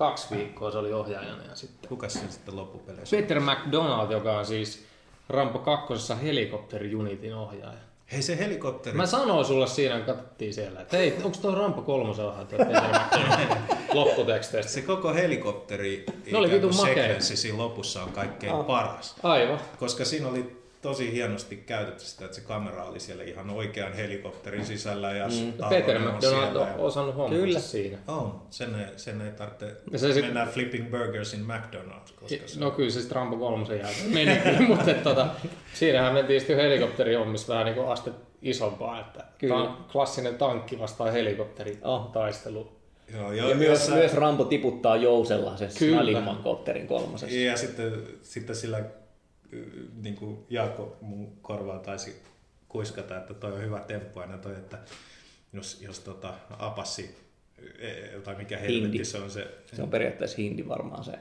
Kaksi viikkoa se oli ohjaajana ja sitten... Kuka se sitten loppupeleissä? Peter McDonald, joka on siis Rambo kakkosessa helikopteriunitin ohjaaja. Hei se helikopteri. Mä sanoin sulle siinä, kun katsottiin siellä, että hei, onko tuo Rambo kolmosen ohjaaja lopputeksteistä? Se koko helikopteri oli ikään kuin vitun sekvenssi siinä lopussa on kaikkein Ah. paras. Aivan. Koska siinä oli tosi hienosti käytetty sitä, että se kamera oli siellä ihan oikean helikopterin sisällä ja mm. Peter McDonald on osannut hommata Kyllä. siinä. On, sen ei, sen ei tarvitse Ja se sit- mennä Flipping Burgersin McDonald's, koska se... No kyllä se sitten Rambo kolmosen jälkeen meni kyllä, mutta että, tota, siinähän mentiin sitten helikopterihommissa vähän niin kuin aste isompaa, että Kyllä. Kyllä. klassinen tankki vastaan helikopteri Oh. taistelu. Joo, Ja myös, jossa- myös Rambo tiputtaa jousella sen Kyllä. Snalimman kopterin kolmosessa. Ja sitten, sitten sillä niin kuin Jaakko mun korvaan taisi kuiskata, että toi on hyvä temppu aina toi, että jos, jos tota apassi, e- tai mikä helvetti se on se, Se on periaatteessa hindi varmaan se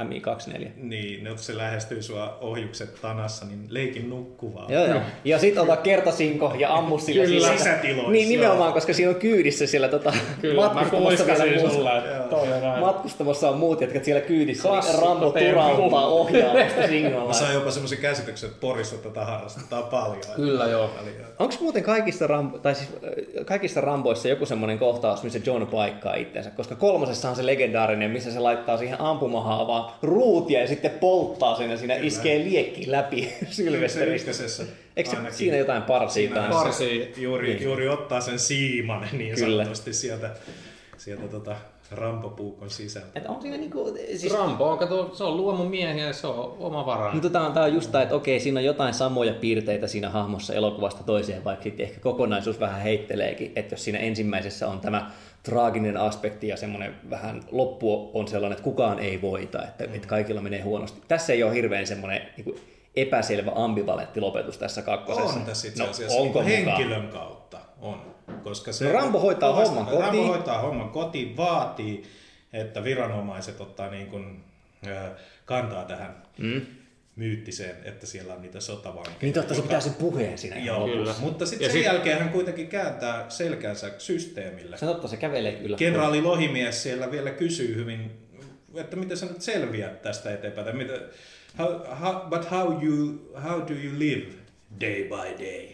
MI24. niin, jos se lähestyy sua ohjukset tanassa, niin leikin nukkuvaa. Joo, joo. Ja sit ota kertasinko ja ammu sillä Kyllä. Sisätiloissa, Niin nimenomaan, joo. koska siinä on kyydissä siellä tota, Kyllä, mä matkustamossa vielä kuiskasin muut. että toi on muut, jotka siellä kyydissä, niin Klassikko Rambo temppu. turauttaa ohjaamosta Mä singolla. sain jopa semmoisen käsityksen, että Porissa tätä harrastetaan paljon. Kyllä joo. Onko muuten kaikissa, Rambo, tai siis, äh, kaikissa Ramboissa joku semmoinen kohtaus, missä John paikkaa itseensä? Koska kolmosessa on se legendaarinen, missä se laittaa siihen ampumahaavaan ruutia ja sitten polttaa sen ja siinä iskee liekki läpi Sylvesteristä. Eikö se, siinä jotain parsia Siinä kanssa? Parsi. juuri, juuri ottaa sen siiman niin Kyllä. sanotusti sieltä, sieltä tota rampopuukon sisältä. Että on siinä niinku, siis Rambo on, kato, se on luomun miehiä ja se on oma varainen. Mutta tämä on, tää on just tämä, että okei, siinä on jotain samoja piirteitä siinä hahmossa elokuvasta toiseen, vaikka sitten ehkä kokonaisuus vähän heitteleekin, että jos siinä ensimmäisessä on tämä traaginen aspekti ja semmoinen vähän loppu on sellainen, että kukaan ei voita, että, että kaikilla menee huonosti. Tässä ei ole hirveän semmoinen niin epäselvä ambivalentti lopetus tässä kakkosessa. On tässä itse asiassa no, no, onko niin mukaan? henkilön kautta. On. Koska se, No Rambo hoitaa kovasti- homman kotiin. Rambo hoitaa homman kotiin, vaatii, että viranomaiset ottaa niin kuin, kantaa tähän mm. myyttiseen, että siellä on niitä sotavankeja. Niin totta, se pitää sen puheen siinä Joo. Kyllä. mutta sitten sen sit- jälkeen hän kuitenkin kääntää selkänsä systeemille. Se totta, se kävelee kyllä. Kenraali Lohimies siellä vielä kysyy hyvin, että miten sä nyt selviät tästä eteenpäin. tai Mitä, how, how, but how, you, how do you live day by day?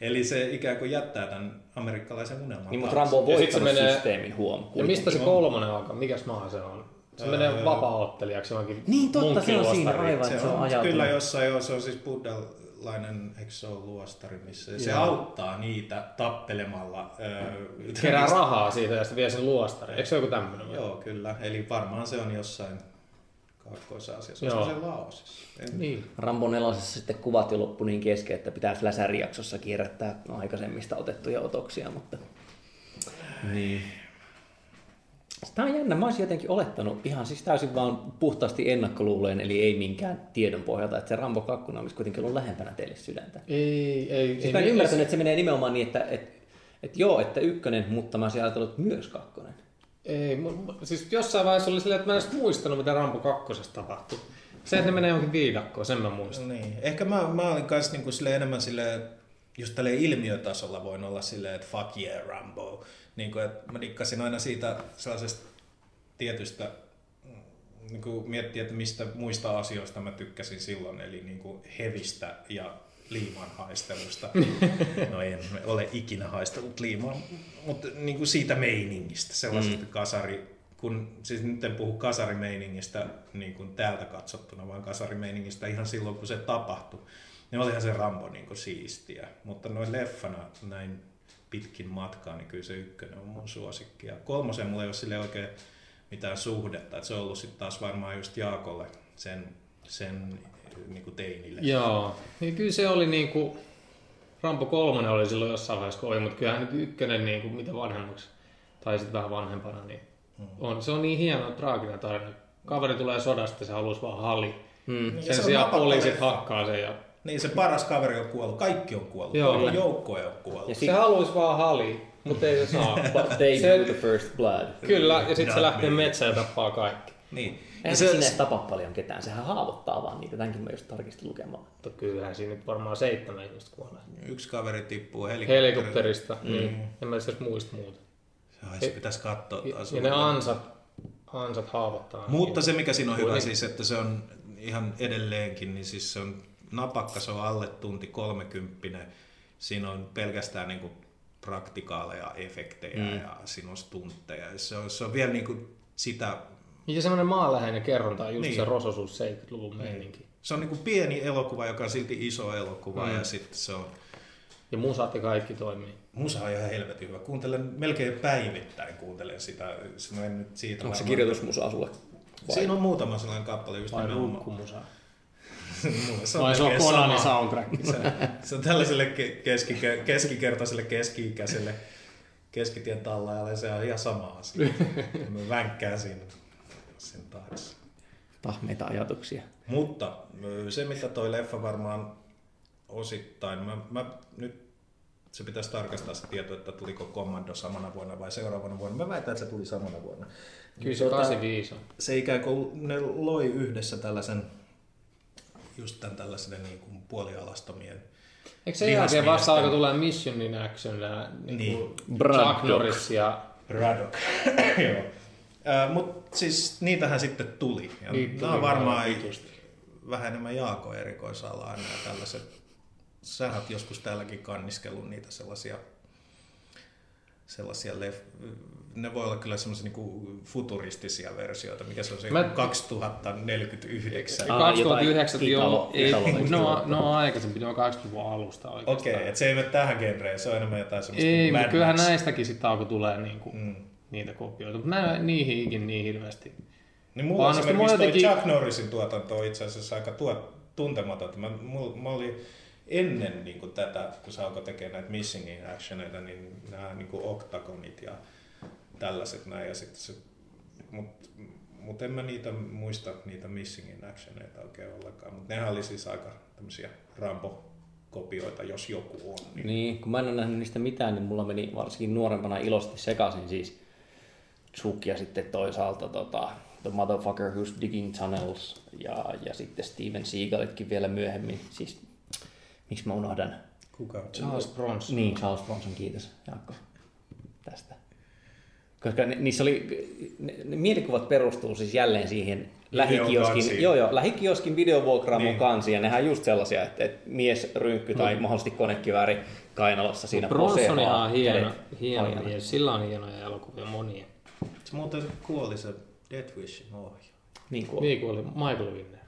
Eli se ikään kuin jättää tämän amerikkalaisen unelman Niin, mutta. Rambo on Ja se voittanut menee- systeemin huom. Ja mistä se on. kolmonen alkaa? Mikäs maa se on? Se menee vapaa-ottelijaksi johonkin Niin totta, se on siinä aivan, Se että se on on kyllä jossain, joo, se on siis Buddha sellainen, eikö se ole luostari, missä se Joo. auttaa niitä tappelemalla. Öö, Kerää rahaa siitä ja sitten vie sen luostari. Eikö se joku tämmöinen? Joo, kyllä. Eli varmaan se on jossain Kaakkois-Aasiassa. Joo. Se Laosissa? En... Niin. Rambo nelosessa sitten kuvat jo loppu niin kesken, että pitää Flasher-jaksossa kierrättää aikaisemmista otettuja otoksia, mutta... Niin. Tämä on jännä. Mä olisin jotenkin olettanut ihan siis täysin vaan puhtaasti ennakkoluuleen, eli ei minkään tiedon pohjalta, että se Rambo 2 olisi kuitenkin ollut lähempänä teille sydäntä. Ei, ei. Siis mä en ymmärtänyt, että se menee nimenomaan niin, että, että, että joo, että ykkönen, mutta mä olisin ajatellut että myös kakkonen. Ei, siis jossain vaiheessa oli silleen, että mä en edes muistanut, mitä Rambo 2 tapahtui. Se, että ne menee johonkin viidakkoon, sen mä muistan. Niin. Ehkä mä, mä olin kans niinku sille enemmän sille, just tälle ilmiötasolla voin olla silleen, että fuck yeah Rambo. Niin kuin, että mä dikkasin aina siitä sellaisesta tietystä mm, niin kuin miettiä, että mistä muista asioista mä tykkäsin silloin, eli niin kuin hevistä ja liiman haistelusta. No en ole ikinä haistellut liimaa, mutta niin kuin siitä meiningistä, sellaisesta mm. kasari, kun siis nyt en puhu kasarimeiningistä niin kuin täältä katsottuna, vaan kasarimeiningistä ihan silloin, kun se tapahtui. Niin olihan se Rambo niin kuin siistiä, mutta noin leffana näin pitkin matkaa, niin kyllä se ykkönen on mun suosikki. Ja kolmosen mulla ei ole sille oikein mitään suhdetta, että se on ollut sitten taas varmaan just Jaakolle sen, sen niin kuin teinille. Joo. Niin kyllä se oli niinku... Rambo 3 oli silloin jossain vaiheessa kun oli, mutta kyllähän nyt ykkönen niinku, mitä vanhemmaksi, tai sitten vähän vanhempana, niin on, se on niin hieno traaginen tarina. Kaveri tulee sodasta, se haluaisi vaan hali. Hmm. Ja Sen se sijaan poliisit hakkaa sen ja Niin se paras kaveri on kuollut, kaikki on kuollut, Joo. koko joukkoja on kuollut. Ja se sit, haluaisi vaan hali, mutta ei se saa. but they Se- do the first blood. Kyllä, ja sitten se lähtee me. metsään ja tappaa kaikki. Niin. Ja Eihän se, se, sinne tapa paljon ketään, sehän haavoittaa vaan niitä. Tämänkin mä just tarkistin lukemaan. Mutta kyllähän siinä nyt varmaan seitsemän ihmistä kuolee. yksi kaveri tippuu helikopterista. Helikopterista, mm. niin en mä edes muista muuta. Ai, se pitäisi katsoa taas. Ja ne ansat, ansat haavoittaa. Mutta se mikä siinä on hyvä siis, että se on ihan edelleenkin, niin siis se on napakka, se on alle tunti 30. Siinä on pelkästään niin kuin praktikaaleja, efektejä mm. ja siinä on stuntteja. Ja Se on, se on vielä niin kuin sitä, Ja semmoinen maanläheinen kerronta on just Niin. niin. se rososuus 70-luvun meininki. se on niin kuin pieni elokuva, joka on silti iso elokuva mm. ja sitten se on, Ja musat ja kaikki toimii. musa on ihan helvetin hyvä. Kuuntelen melkein päivittäin, kuuntelen sitä. Se en nyt siitä Onko se kirjoitusmusaa sulle? Siinä on muutama sellainen kappale just Vai. Mulle se Vai se on Konanin soundtrack. Se, se on tällaiselle ke- keski, keskikertaiselle keski-ikäiselle keskitien tallaajalle se on ihan sama asia. Mä vänkkään siinä sen taakse. Tahmeita ajatuksia. Mutta se, mitä toi leffa varmaan osittain, mä, mä nyt se pitäisi tarkastaa se tieto, että tuliko Commando samana vuonna vai seuraavana vuonna. Mä väitän, että se tuli samana vuonna. Kyllä se Tota, 85 on. se ikään kuin ne loi yhdessä tällaisen just tämän tällaisen niin kuin puolialastomien Eikö sen Lihasmiesten. jälkeen vasta alkoi tulla Mission in Action niin Niin. Chuck Norris ja Braddock. Joo. Mutta siis niitähän sitten tuli. Ja Niitä nämä on varmaan vähän enemmän Jaako erikoisalaa nämä tällaiset. Sä oot joskus täälläkin kanniskellut niitä sellaisia, sellaisia leff- ne voi olla kyllä semmoisia niinku futuristisia versioita. Mikä se on se Mä- 2049? Ah, 2009, jotain joo, ei, Italo- ne on, ne on aikaisempi, ne on 80-luvun alusta oikeastaan. Okei, okay, että se ei mene tähän genreen, se on enemmän jotain semmoista Ei, kuin Mad kyllähän näistäkin sitten alkoi tulee niinku, Mm. Niitä kopioita, mutta mä en niihin ikin niin hirveästi. Niin mulla Vaan esimerkiksi mulla toi jotenkin- Chuck Norrisin tuotanto on itse asiassa aika tuot, tuntematon. Mä, mulla, mä olin ennen niin kuin tätä, kun se alkoi tekemään näitä missing in actioneita, niin nämä niin kuin octagonit ja tällaiset näin. Ja sitten se, mut, mut en mä niitä muista, niitä missing in actioneita oikein ollenkaan. Mutta nehän oli siis aika tämmöisiä Rambo-kopioita, jos joku on. Niin. Niin, kun mä en ole nähnyt niistä mitään, niin mulla meni varsinkin nuorempana ilosti sekaisin siis Chuck ja sitten toisaalta tota, The Motherfucker Who's Digging Tunnels ja, ja sitten Steven Seagalitkin vielä myöhemmin. Siis, miksi mä unohdan? Kuka on? Charles Bronson. Niin, Charles Bronson, kiitos Jaakko tästä. Koska ni- niissä oli, ne, ne mielikuvat perustuu siis jälleen siihen lähikioskin, joo joo, lähikioskin videovuokraamon Niin. kansi, ja nehän on just sellaisia, että, että mies rynkky tai No. mahdollisesti konekivääri kainalossa siinä Bronson on poseeraa ihan hieno, hieno mies, sillä on hienoja elokuvia monia. Se muuten kuoli se Death Wishin ohjaaja. Niin kuin Niin kuin oli Michael Winner.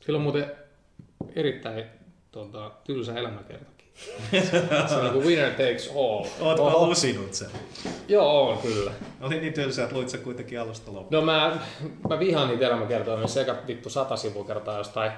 Sillä on muuten erittäin tota, tylsä elämäkertakin. se on niin winner takes all. Ootko Oho. lusinut sen? Joo, on kyllä. Oli niin tylsä, että luit sen kuitenkin alusta loppuun. No mä, mä vihaan niitä elämäkertoja, mä sekä vittu sata sivua kertaa jostain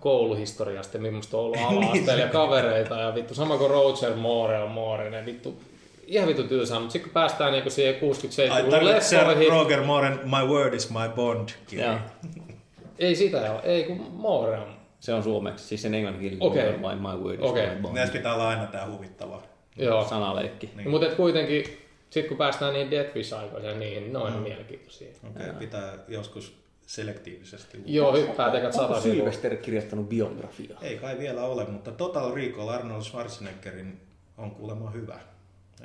kouluhistoriasta, millaista on ollut ala ja kavereita ja vittu sama kuin Roger Moore on Moore, ne vittu ihan vittu tylsää, mutta sitten kun päästään niinku siihen 67 leffoihin... Roger Mooren My Word is My Bond kirja. Ei sitä ole, ei kun Moore on. Se on suomeksi, siis sen englanninkielinen okay. My, my Word is okay. My Bond. Näissä pitää olla aina tää huvittava Joo. sanaleikki. Niin. Mutta kuitenkin, sitten kun päästään niin Death Wish-aikoihin, niin ne on mm. mielenkiintoisia. Okei, okay, pitää joskus selektiivisesti. Joo, hyppää tekat sata Onko Sylvester kirjoittanut biografiaa? Ei kai vielä ole, mutta Total Recall Arnold Schwarzeneggerin on kuulemma hyvä.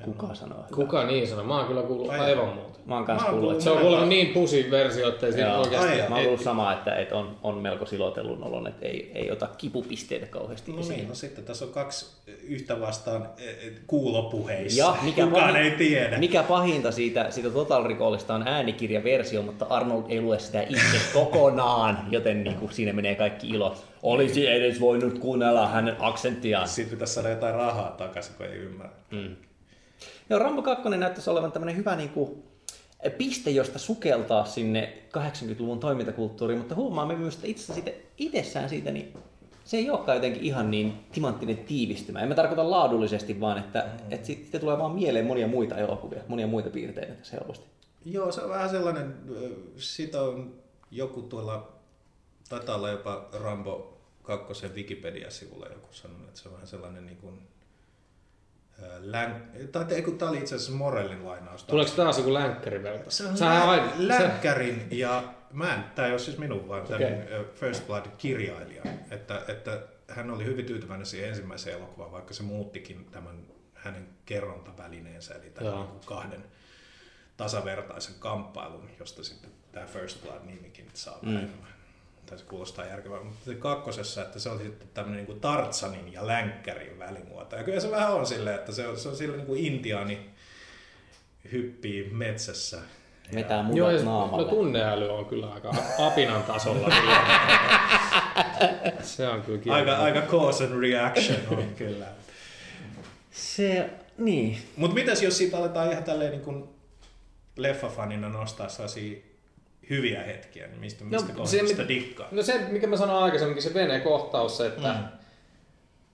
Kuka sanoo? Kuka niin sanoo? Mä oon kyllä kuullut aivan, aivan muuta. Mä oon kanssa kuullut. Se on kuulemma niin pusi versio, että ei siinä oikeasti... Mä oon kuullut samaa, että, että on, on melko silotellun olon, että ei, ei ota kipupisteitä kauheasti no Niin, no sitten tässä on kaksi yhtä vastaan e, e, kuulopuheissa. Ja mikä Kukaan pahin, ei tiedä. Mikä pahinta siitä, siitä Total Recallista on äänikirjaversio, mutta Arnold ei lue sitä itse kokonaan, joten niin kuin siinä menee kaikki ilo. Olisi edes voinut kuunnella hänen aksenttiaan. Sitten pitäisi saada jotain rahaa takaisin, kun ei ymmärrä. Mm. Joo, Rambo 2 näyttäisi olevan tämmöinen hyvä niin kuin, piste, josta sukeltaa sinne 80-luvun toimintakulttuuriin, mutta huomaamme myös, että itse siitä, itsessään siitä, niin se ei olekaan jotenkin ihan niin timanttinen tiivistymä. En mä tarkoita laadullisesti, vaan että, mm. että siitä tulee vaan mieleen monia muita elokuvia, monia muita piirteitä tässä helposti. Joo, se on vähän sellainen, siitä on joku tuolla, taitaa olla jopa Rambo 2 Wikipedia-sivulla joku sanonut, että se on vähän sellainen niin kuin Länk... Tai tämä oli itse asiassa Morellin lainaus. Tuleeko taas joku länkkäri vielä? Se on lä- aina... länkkärin ja mä en, tämä ei ole siis minun, vaan okay. tämän First Blood-kirjailijan. Että, että hän oli hyvin tyytyväinen siihen ensimmäiseen elokuvaan, vaikka se muuttikin tämän hänen kerrontavälineensä, eli tämän niin kahden tasavertaisen kamppailun, josta sitten tämä First Blood-nimikin saa mm tai se kuulostaa järkevää, mutta se kakkosessa, että se on sitten tämmöinen niin Tartsanin ja Länkkärin välimuoto. Ja kyllä se vähän on silleen, että se on, se on sillä niin kuin intiaani hyppii metsässä. Vetää mudat Joo, naamalle. No tunneäly on kyllä aika apinan tasolla. se on kyllä kiinni. Aika, aika cause and reaction on kyllä. Se, niin. Mutta mitäs jos siitä aletaan ihan tälleen niin kuin leffafanina nostaa sellaisia hyviä hetkiä, niin mistä, no, mistä no, se, sitä dikkaa? No se, mikä mä sanoin aikaisemmin, se Vene-kohtaus, se, että mm.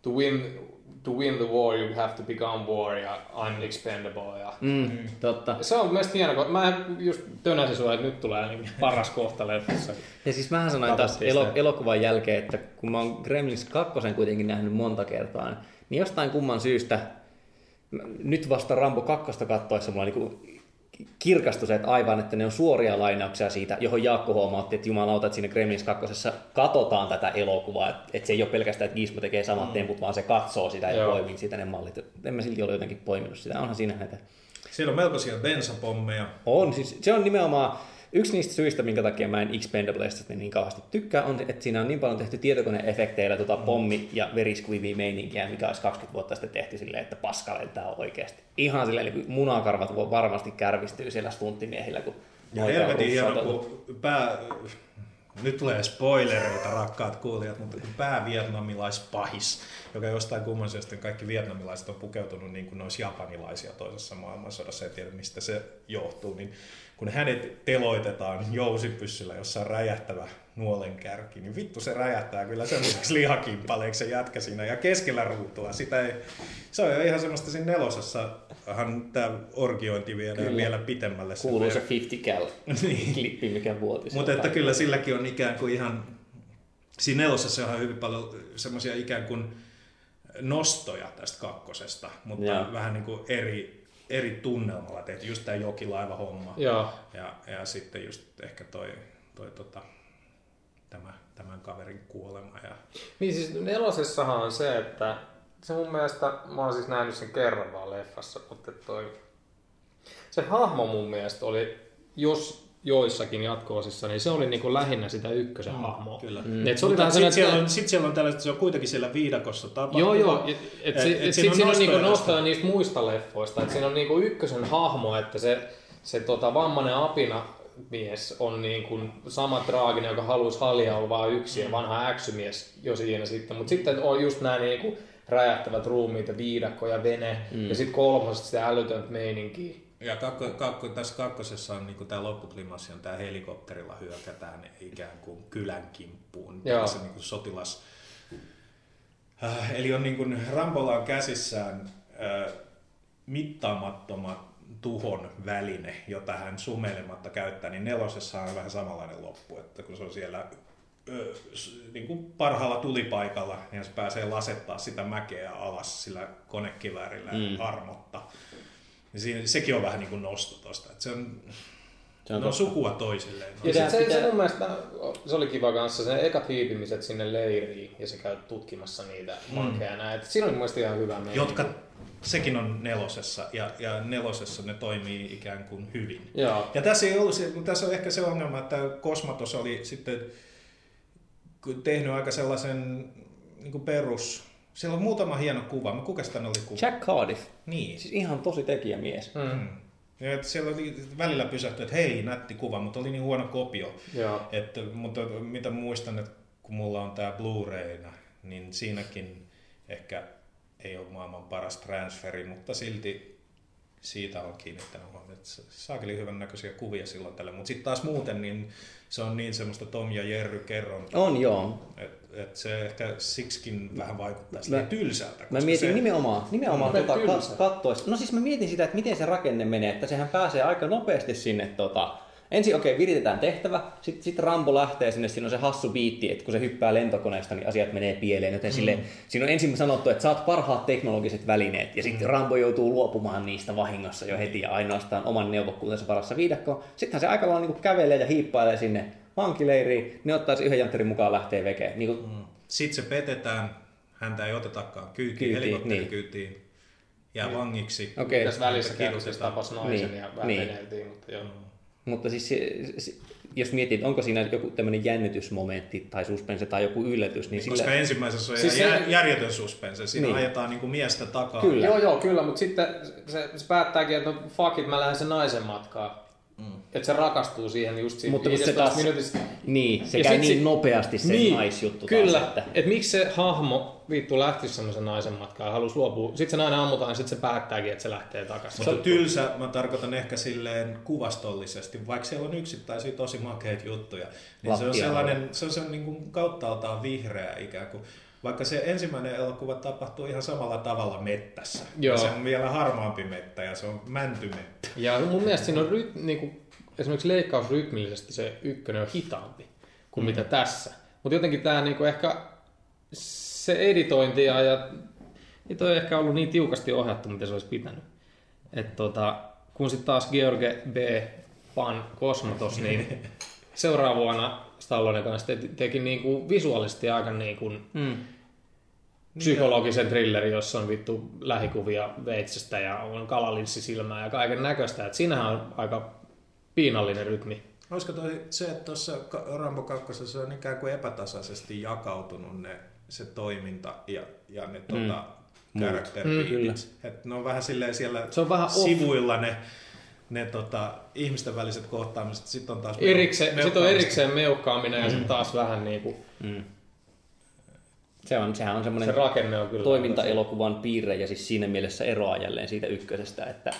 to, win, to win the war you have to become war ja I'm expendable. Ja... Mm, mm. Totta. Se on mielestäni hieno, mä just tönäsin sua, että nyt tulee niin paras kohta leffassa. Ja siis mähän sanoin taas elo, elokuvan jälkeen, että kun mä oon Gremlins 2 kuitenkin nähnyt monta kertaa, niin jostain kumman syystä nyt vasta Rambo 2 kattoessa mulla niin kirkastui se, että aivan, että ne on suoria lainauksia siitä, johon Jaakko huomautti, että jumalauta, että siinä Gremlins 2. katsotaan tätä elokuvaa, että, että se ei ole pelkästään, että Gizmo tekee samat mm. temput, vaan se katsoo sitä ja poimii siitä ne mallit. En mä silti ole jotenkin poiminut sitä, onhan siinä näitä. Siellä on melkoisia bensapommeja. On, siis se on nimenomaan, Yksi niistä syistä, minkä takia mä en Expendablesista niin kauheasti tykkää, on, että siinä on niin paljon tehty tietokoneefekteillä tota pommi- ja veriskuivia meininkiä, mikä olisi 20 vuotta sitten tehty silleen, että paska lentää oikeasti. Ihan silleen, niin munakarvat voi varmasti kärvistyy siellä stunttimiehillä, kun ja helvetin hieno, kun pää, nyt tulee spoilereita rakkaat kuulijat, mutta kun päävietnamilaispahis, joka jostain kumman syystä kaikki vietnamilaiset on pukeutunut niin kuin ne olisi japanilaisia toisessa maailmansodassa, en tiedä mistä se johtuu, niin kun hänet teloitetaan jousipyssyllä, jossa on räjähtävä nuolen kärki, niin vittu se räjähtää kyllä semmoiseksi lihakimpaleeksi se jätkä siinä ja keskellä ruutua. Sitä ei, se on ihan semmoista siinä nelosessa, tämä orgiointi vielä, kyllä. vielä pitemmälle. Kuuluu se 50 cal niin. klippi, mikä vuoti. Mutta että kyllä silläkin on ikään kuin ihan, siinä nelosessa on hyvin paljon semmoisia ikään kuin nostoja tästä kakkosesta, mutta ja. vähän niin kuin eri, eri tunnelmalla tehty, just tämä jokilaiva-homma. Ja, ja, ja sitten just ehkä toi, toi tota, tämä, tämän kaverin kuolema. Ja... Niin siis nelosessahan on se, että se mun mielestä, mä oon siis nähnyt sen kerran vaan leffassa, mutta toi, se hahmo mun mielestä oli, jos joissakin jatkoosissa, niin se oli niin kuin lähinnä sitä ykkösen mm, hahmoa. Kyllä. Mm. Et se oli sitten siellä, on, sit siellä on tällaista, se on kuitenkin siellä viidakossa tapahtuva. Joo, joo. Et, et, et, et, siinä on, siinä on niinku nostoja niistä muista leffoista. Et siinä on niinku ykkösen hahmo, että se, se tota, vammainen apina mies on niin kuin sama traaginen, joka haluaisi halia olla vain yksi ja vanha äksymies jo siinä sitten. Mutta sitten on just nämä niin kuin räjähtävät ruumiit ja viidakko ja vene. Mm. Ja sitten kolmosesta sitä älytöntä meininkiä. Ja kakko, kakko, tässä kakkosessa on niin tämä loppuklimassi on tämä helikopterilla hyökätään ikään kuin kylän kimppuun. Joo. Se niin kuin sotilas. Äh, eli on niin kuin Rambolla on käsissään äh, mittaamattomat tuhon väline, jota hän sumeilematta käyttää, niin nelosessa on vähän samanlainen loppu, että kun se on siellä ö, niin kuin parhaalla tulipaikalla, niin se pääsee lasettaa sitä mäkeä alas sillä konekiväärillä mm. armotta. Ja siinä, sekin on vähän niin kuin nosto tosta. Että se on, Se on totta. sukua toisilleen. Ja Pitää- sit se, pitää- se mun mielestä se oli kiva kanssa, se eka hiipimiset sinne leiriin ja se käy tutkimassa niitä vankeja ja näin. Siinä oli mun mielestä ihan hyvä meininki. Jotka, sekin on nelosessa, ja, ja nelosessa ne toimii ikään kuin hyvin. Joo. Ja tässä, ei ollut, se- tässä on ehkä se ongelma, että Kosmatos oli sitten tehnyt aika sellaisen niin perus... Siellä on muutama hieno kuva. Mä kuka sitä oli kuva? Jack Cardiff. Niin. Siis ihan tosi tekijämies. Mm. Ja että siellä oli välillä pysähty, että hei, nätti kuva, mutta oli niin huono kopio. Joo. Että, mutta mitä muistan, että kun mulla on tämä Blu-rayna, niin siinäkin ehkä ei ole maailman paras transferi, mutta silti siitä on kiinnittänyt huomioon, saakeli hyvän näköisiä kuvia silloin tällä. Mutta sitten taas muuten, niin se on niin semmoista Tom ja Jerry kerrontaa, On joo. että et se ehkä siksikin vähän vaikuttaa Mä- siihen tylsältä. Mä mietin se, nimenomaan, nimenomaan Mm. tota, Tylsä. ka- kattois. No siis mä mietin sitä, että miten se rakenne menee, että sehän pääsee aika nopeasti sinne tota, Ensin okei, okay, viritetään tehtävä, sitten sit Rambo lähtee sinne, siinä on se hassu biitti, että kun se hyppää lentokoneesta, niin asiat menee pieleen. Joten mm. sille, siinä on ensin sanottu, että saat parhaat teknologiset välineet, ja sitten Rambo joutuu luopumaan niistä vahingossa jo heti ja ainoastaan oman neuvokkuutensa varassa viidakkoon. Sittenhän se aika lailla niin kävelee ja hiippailee sinne vankileiriin, ne ottaa sen yhden jantterin mukaan lähtee vekeen. Niin kuin, Sitten se petetään, häntä ei otetakaan kyytiin, Kyytiin, helikopterikyytiin, jää vangiksi. Okei. Tässä välissä kidutus tapas naisen Niin, ja vähän niin. veneltiin, mutta joo. Mutta siis jos mietit, onko siinä joku tämmöinen jännitysmomentti tai suspense tai joku yllätys, niin Koska sillä... ensimmäisessä on Siis se- jär, järjetön suspense. Siinä Niin. niin. ajetaan niin kuin miestä takaa. Kyllä. Joo, joo, kyllä, mutta sitten se, se päättääkin, että no fuck it, mä lähden sen naisen matkaan. Mm. Että se rakastuu siihen just siinä Mutta se 15 taas- minuutissa. Niin, se Ja käy niin se- nopeasti se niin, naisjuttu Kyllä, taas, että... että miksi se hahmo vittu lähtisi semmoisen naisen matkaan ja halusi luopua. Sitten se nainen ammutaan ja sitten se päättääkin, että se lähtee takaisin. Mutta tylsä, mä tarkoitan ehkä silleen kuvastollisesti, vaikka siellä on yksittäisiä tosi makeita juttuja, niin se on sellainen, se on se niin kuin kauttaaltaan vihreä ikään kuin. Vaikka se ensimmäinen elokuva tapahtuu ihan samalla tavalla mettässä. Joo. Ja se on vielä harmaampi mettä ja se on mäntymettä. Ja mun mielestä siinä on ry, niin kuin, esimerkiksi leikkausrytmillisesti se ykkönen on hitaampi kuin mm. mitä tässä. Mutta jotenkin tämä niin kuin ehkä se editointi ja, ja ei toi ehkä ollut niin tiukasti ohjattu, mitä se olisi pitänyt. Et tota, kun sitten taas George B. Pan Kosmotos, niin seuraavana vuonna Stallonen kanssa te, teki niin kuin visuaalisesti aika niin kuin Mm. Psykologisen thrillerin, jossa on vittu lähikuvia veitsestä ja on kalalinssi silmää ja kaiken näköistä. Et siinähän on aika piinallinen rytmi. Olisiko toi se, että tuossa Rambo 2 se on ikään kuin epätasaisesti jakautunut ne, se toiminta ja, ja ne character Mm, beatit. kyllä. Et ne on vähän silleen siellä Se on vähän off. sivuilla ne, ne tota, ihmisten väliset kohtaamiset. Sitten on taas Erikseen, sit on erikseen meukkaaminen ja sitten taas vähän niin kuin, Mm. Se on, sehän on se semmoinen rakenne on kyllä. toimintaelokuvan piirre ja siis siinä mielessä eroaa jälleen siitä ykkösestä, että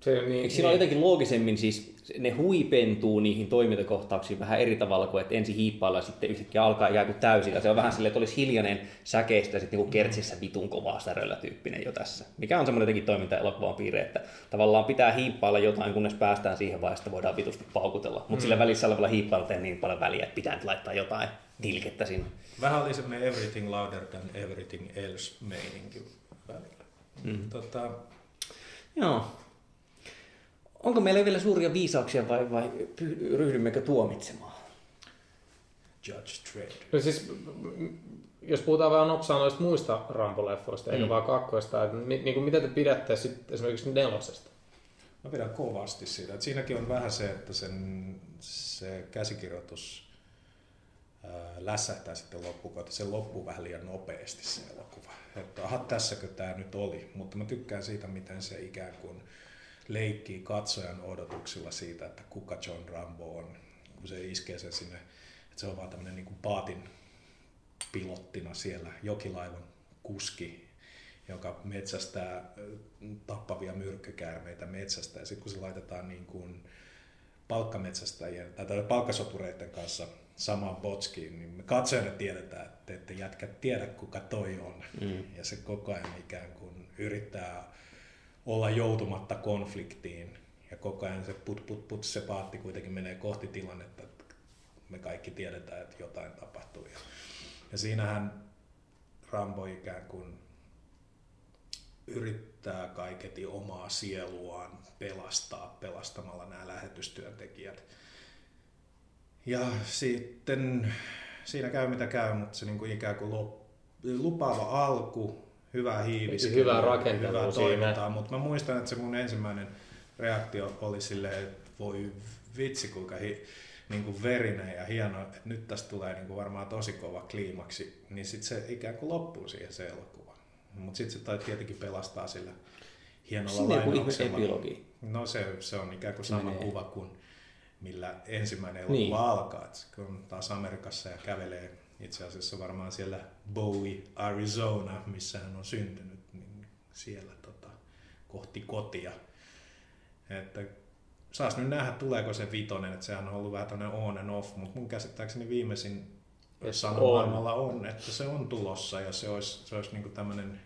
Se, niin, Eikö siinä on jotenkin loogisemmin siis, ne huipentuu niihin toimintakohtauksiin vähän eri tavalla kuin, että ensin hiippailla ja sitten yhtäkkiä alkaa ikään kuin täysillä. Se on vähän silleen, että olisi hiljainen säkeistä ja sitten niin kertsissä vitun kovaa säröllä tyyppinen jo tässä. Mikä on semmoinen jotenkin toimintaelokuvan piirre, että tavallaan pitää hiippailla jotain, kunnes päästään siihen vaiheeseen, että voidaan vitusti paukutella. Mutta sillä välissä olevalla hiippailla ei niin paljon väliä, että pitää nyt laittaa jotain tilkettä sinne. Vähän oli semmoinen everything louder than everything else meininki välillä. Mm. Tota, Joo. Onko meillä vielä suuria viisauksia vai, vai ryhdymmekö tuomitsemaan? Judge Dredd. No siis, jos puhutaan vähän nopsaa noista muista Rambo-leffoista, eikä vaan kakkoista, että mi, niin kuin mitä te pidätte sit esimerkiksi nelosesta? Mä pidän kovasti siitä. Et siinäkin on vähän se, että sen, se käsikirjoitus lässähtää sitten loppukautta. Se loppuu vähän liian nopeasti se elokuva. Että aha, tässäkö tämä nyt oli. Mutta mä tykkään siitä, miten se ikään kuin leikkii katsojan odotuksilla siitä, että kuka John Rambo on, kun se iskee sen sinne, että se on vaan tämmöinen niin kuin paatin pilottina siellä, jokilaivan kuski, joka metsästää tappavia myrkkykäärmeitä metsästä. Ja sitten kun se laitetaan niin kuin palkkametsästäjien tai palkkasotureiden kanssa samaan botskiin, niin me katsojana tiedetään, että te ette jätkät tiedä, kuka toi on. Mm. Ja se koko ajan ikään kuin yrittää olla joutumatta konfliktiin. Ja koko ajan se put, put, put, se paatti kuitenkin menee kohti tilannetta, että me kaikki tiedetään, että jotain tapahtuu. Ja, ja siinähän Rambo ikään kuin yrittää kaiketi omaa sieluaan pelastaa pelastamalla nämä lähetystyöntekijät. Ja sitten siinä käy mitä käy, mutta se niin kuin ikään kuin lop, lupaava alku, hyvä hiivis, hyvä rakentelu toimintaa, mutta mä muistan, että se mun ensimmäinen reaktio oli silleen, että voi vitsi kuinka hi, niin kuin verinen ja hieno, että nyt tästä tulee niin kuin varmaan tosi kova kliimaksi, niin sitten se ikään kuin loppuu siihen se elokuva. Mutta sitten se tai tietenkin pelastaa sillä hienolla Siinä lainauksella. epilogi. No se, se on ikään kuin sama Menee. kuva kuin millä ensimmäinen elokuva niin. alkaa. Et kun taas Amerikassa ja kävelee itse asiassa varmaan siellä Bowie, Arizona, missä hän on syntynyt, niin siellä tota, kohti kotia. Että saas nyt nähdä, tuleeko se vitonen, että sehän on ollut vähän tämmöinen on and off, mutta mun käsittääkseni viimeisin sanomaailmalla on. on, että se on tulossa ja se olisi, se olisi niin tämmöinen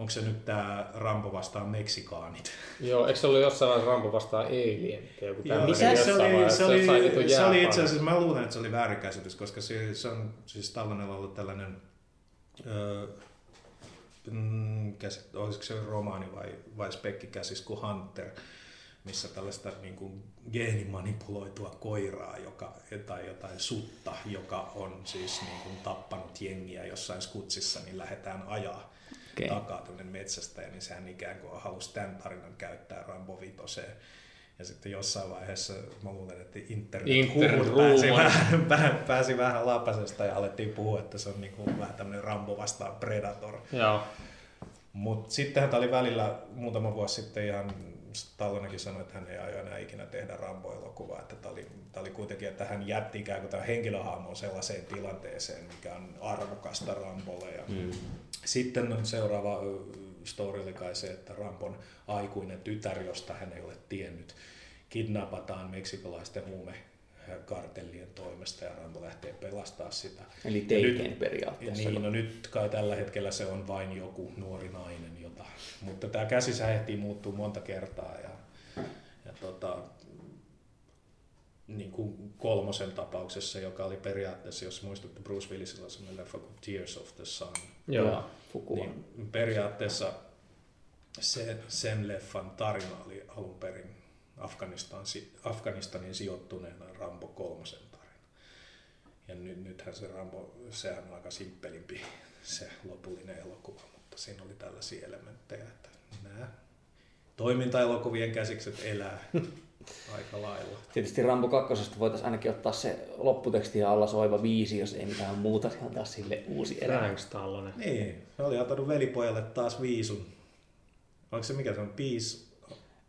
Onko se nyt tämä Rambo vastaan Meksikaanit? Joo, eikö se ollut jossain vaiheessa Rambo vastaan Alien? Joku Joo, Mikä se, oli, se, oli, se oli itse asiassa, mä luulen, että se oli väärinkäsitys, koska se, se on siis tällainen ollut tällainen, öö, mm, käsit, olisiko se romaani vai, vai spekkikäsis kuin Hunter, missä tällaista niin kuin geenimanipuloitua koiraa joka, tai jotain sutta, joka on siis niin kuin tappanut jengiä jossain skutsissa, niin lähdetään ajaa okay. takaa tämmöinen metsästäjä, niin sehän ikään kuin halusi tämän tarinan käyttää Rambo Vitoseen. Ja sitten jossain vaiheessa mä luulen, että internet, internet pääsi, vähän, pääsi vähän lapasesta ja alettiin puhua, että se on niin kuin vähän tämmöinen Rambo vastaan Predator. Joo. Mutta sittenhän tämä oli välillä muutama vuosi sitten ihan Stallonekin sanoi, että hän ei aio enää ikinä tehdä Rambo-elokuvaa. Että tämä oli, tämä oli kuitenkin, että hän jätti ikään kuin tämän henkilöhahmon sellaiseen tilanteeseen, mikä on arvokasta Rambolle. Ja mm. Sitten on seuraava story oli kai se, että Rampon aikuinen tytär, josta hän ei ole tiennyt, kidnapataan meksikolaisten huume kartellien toimesta ja Rambo lähtee pelastaa sitä. Eli teikeen periaatteessa. Niin, no nyt kai tällä hetkellä se on vain joku nuori nainen, jota, mutta tämä käsi ehtii muuttuu monta kertaa ja, ja tota, niin kuin kolmosen tapauksessa, joka oli periaatteessa, jos muistatte Bruce Willisilla sellainen leffa kuin Tears of the Sun. Joo, niin periaatteessa se, sen leffan tarina oli alun perin Afganistan, Afganistanin sijoittuneena Rambo kolmosen tarina. Ja nyt, nythän se Rambo, sehän on aika simppelimpi se lopullinen elokuva, mutta siinä oli tällaisia elementtejä, että nämä toimintaelokuvien käsikset elää aika lailla. Tietysti Rambo 2. voitaisiin ainakin ottaa se lopputeksti ja alla soiva viisi, jos ei mitään muuta, niin antaa sille uusi erä. Frank Stallone. Niin, se oli antanut velipojalle taas viisun. Onko se mikä se on? Peace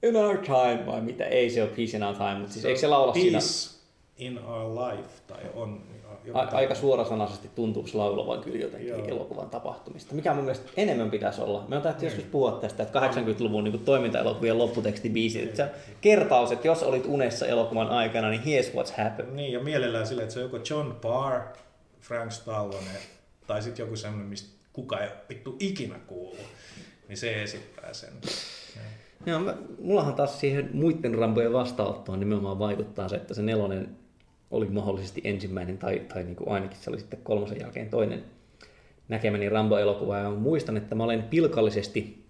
in our time, vai mitä? Ei se ole Peace in our time, mutta siis eikö se laula Peace siinä? in our life, tai on... A- aika suorasanaisesti tuntuu laulavan kyllä jotenkin Joo. elokuvan tapahtumista. Mikä mun mielestä enemmän pitäisi olla. Me on joskus niin. puhua tästä, että 80-luvun niin toimintaelokuvien lopputekstibiisi. Että se kertaus, että jos olit unessa elokuvan aikana, niin here's what's happened. Niin, ja mielellään sille, että se on joko John Parr, Frank Stallone, tai sitten joku semmoinen, mistä kuka ei vittu ikinä kuulu. Niin se esittää sen. Joo, mä, mullahan taas siihen muiden Rambojen vastaanottoon nimenomaan vaikuttaa se, että se nelonen oli mahdollisesti ensimmäinen tai, tai niin kuin ainakin se oli sitten kolmosen jälkeen toinen näkemäni Rambo-elokuva. Ja muistan, että mä olen pilkallisesti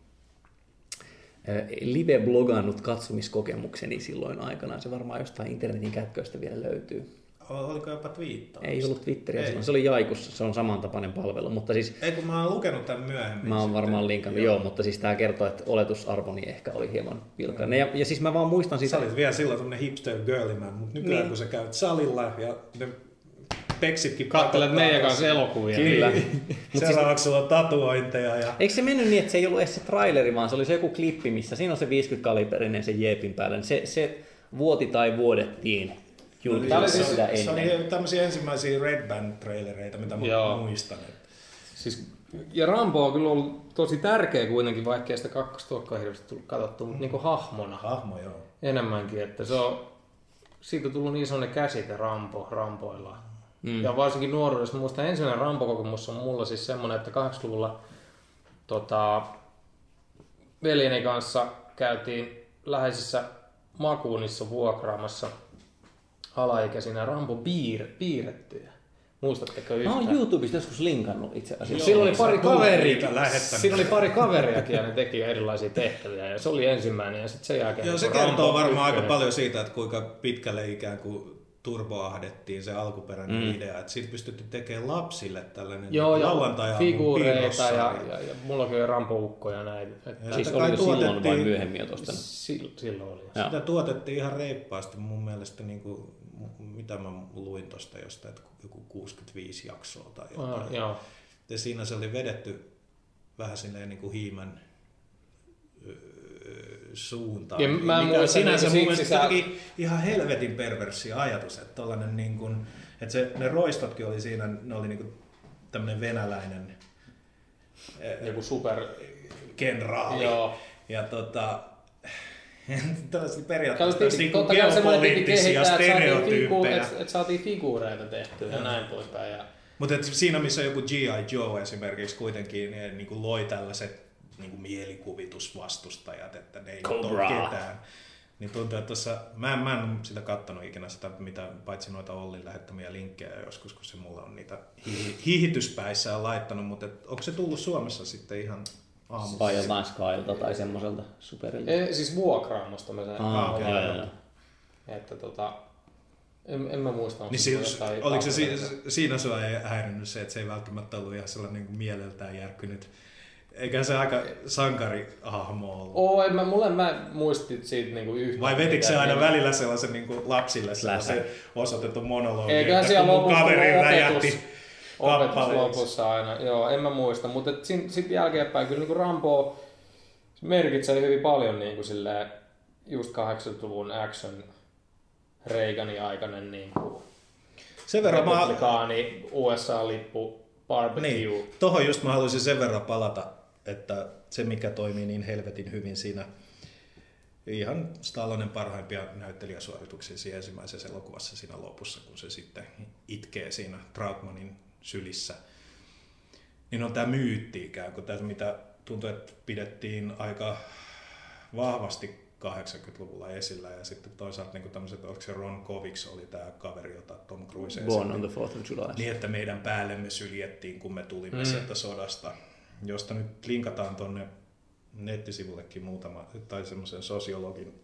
live-blogannut katsomiskokemukseni silloin aikana. Se varmaan jostain internetin kätköistä vielä löytyy. Oliko jopa Twiittaa? Ei ollut Twitteriä silloin. Se oli Jaikussa, se on samantapainen palvelu. Mutta siis, Ei kun mä oon lukenut tämän myöhemmin. Mä oon varmaan linkannut, joo. joo. mutta siis tämä kertoo, että oletusarvoni ehkä oli hieman pilkainen. Ja, ja siis mä vaan muistan sitä... Sä olit vielä silloin tämmönen hipster girly man, mutta nykyään niin. kun sä käyt salilla ja ne Peksitkin Kattelet meidän kanssa elokuvia. Kyllä. Seuraavaksi sulla on tatuointeja ja Eikö se mennyt niin, että se ei ollut edes se traileri, vaan se oli se joku klippi, missä siinä on se 50-kaliberinen se jeepin päällä. niin Se, se vuoti tai vuodettiin Julkisuudessa sitä se ennen. oli tämmöisiä ensimmäisiä Red Band-trailereita, mitä mä Joo. muistan. Siis, ja Rambo on kyllä ollut tosi tärkeä kuitenkin, vaikkei sitä kakkostuokkoa hirveästi tullut katsottua, mutta niin hahmona Hahmo, joo. enemmänkin, että se on, siitä on tullut niin sellainen käsite Rambo, Rampoilla. Mm. Mm. Ja varsinkin nuoruudessa, muistan ensimmäinen Rambo-kokemus on mulla siis semmoinen, että 80-luvulla tota, veljeni kanssa käytiin läheisissä makuunissa vuokraamassa alaikäisinä Rambo piir, piirrettyjä. Muistatteko Mä yhtään? oon YouTubesta joskus linkannut itse asiassa. Siinä oli pari kaveria, lähettänyt. siinä oli pari kaveriakin ja ne teki erilaisia tehtäviä ja se oli ensimmäinen ja sitten sen jälkeen... Joo, se kertoo varmaan aika ykkönen- paljon siitä, että kuinka pitkälle ikään kuin turboahdettiin se alkuperäinen mm. idea, että siitä pystyttiin tekemään lapsille tällainen Joo, ja lauantai figuureita ja, ja, ja, mullakin oli Rampo-ukkoja ja näin. Että Ja Siis sitä oli jo silloin vai tuotettiin- myöhemmin jo sil, silloin oli. Sitä tuotettiin ihan reippaasti mun mielestä, niin kuin, mitä mä luin tuosta jostain, että joku 65 jaksoa tai jotain. Ah, joo. Ja siinä se oli vedetty vähän silleen niin kuin hiimän suuntaan. Ja mä en Mikä muista, sinänsä niin mun mielestä sä- ihan helvetin perverssi ajatus, että tollanen niin kuin, että se, ne roistotkin oli siinä, ne oli niin kuin tämmöinen venäläinen Joku super... kenraali. Joo. Ja tota, tällaisia periaatteessa niin kuin geopoliittisia stereotyyppejä. että, että saatiin figuureita tehtyä ja näin poispäin. Ja, Mutta siinä, missä joku G.I. Joe esimerkiksi kuitenkin ne, niin kuin loi tällaiset niin kuin mielikuvitusvastustajat, että ne ei Cobra. ole ketään. Niin tuntuu, että tuossa, mä, en, mä en sitä kattonut ikinä sitä, mitä, paitsi noita Ollin lähettämiä linkkejä joskus, kun se mulla on niitä hihi, hihityspäissään laittanut, mutta et, onko se tullut Suomessa sitten ihan aamulla? Vai jotain Skylta tai semmoiselta superilta. e, siis vuokraamosta mä sen. Ah, okei. joo, joo. Että tota... En, en mä muista, Niin se jotain oliko se si- papereita. siinä sua ei häirinnyt se, että se ei välttämättä ollut ihan sellainen niin kuin mieleltään järkynyt? Eikä se aika sankarihahmo ollut? Oo, en mä, mulle mä muistin siitä niinku yhtään. Vai vetikö se aina välillä sellaisen niin kuin lapsille sellaisen osoitetun monologin, Eiköhän että siellä kun mun kaveri räjähti opetus, lopussa aina. Joo, en mä muista. Mutta sitten jälkeenpäin kyllä niinku Rambo merkitsee hyvin paljon niinku silleen, just 80-luvun action Reaganin aikainen niinku Sen verran mä, republikaani, USA-lippu, barbecue. niin, tohon just mä haluaisin sen verran palata, että se mikä toimii niin helvetin hyvin siinä ihan Stallonen parhaimpia näyttelijäsuorituksia siinä ensimmäisessä elokuvassa siinä lopussa, kun se sitten itkee siinä Trautmanin sylissä. Niin on tämä myytti ikään kuin, tämä, mitä tuntuu, että pidettiin aika vahvasti 80-luvulla esillä ja sitten toisaalta niin tämmöiset, onko se Ron Kovics oli tämä kaveri, jota Tom Cruise Born on the 4th of July. Niin, että meidän päällemme syljettiin, kun me tulimme Mm. mm. sieltä sodasta, josta nyt linkataan tonne nettisivullekin muutama, tai semmoisen sosiologin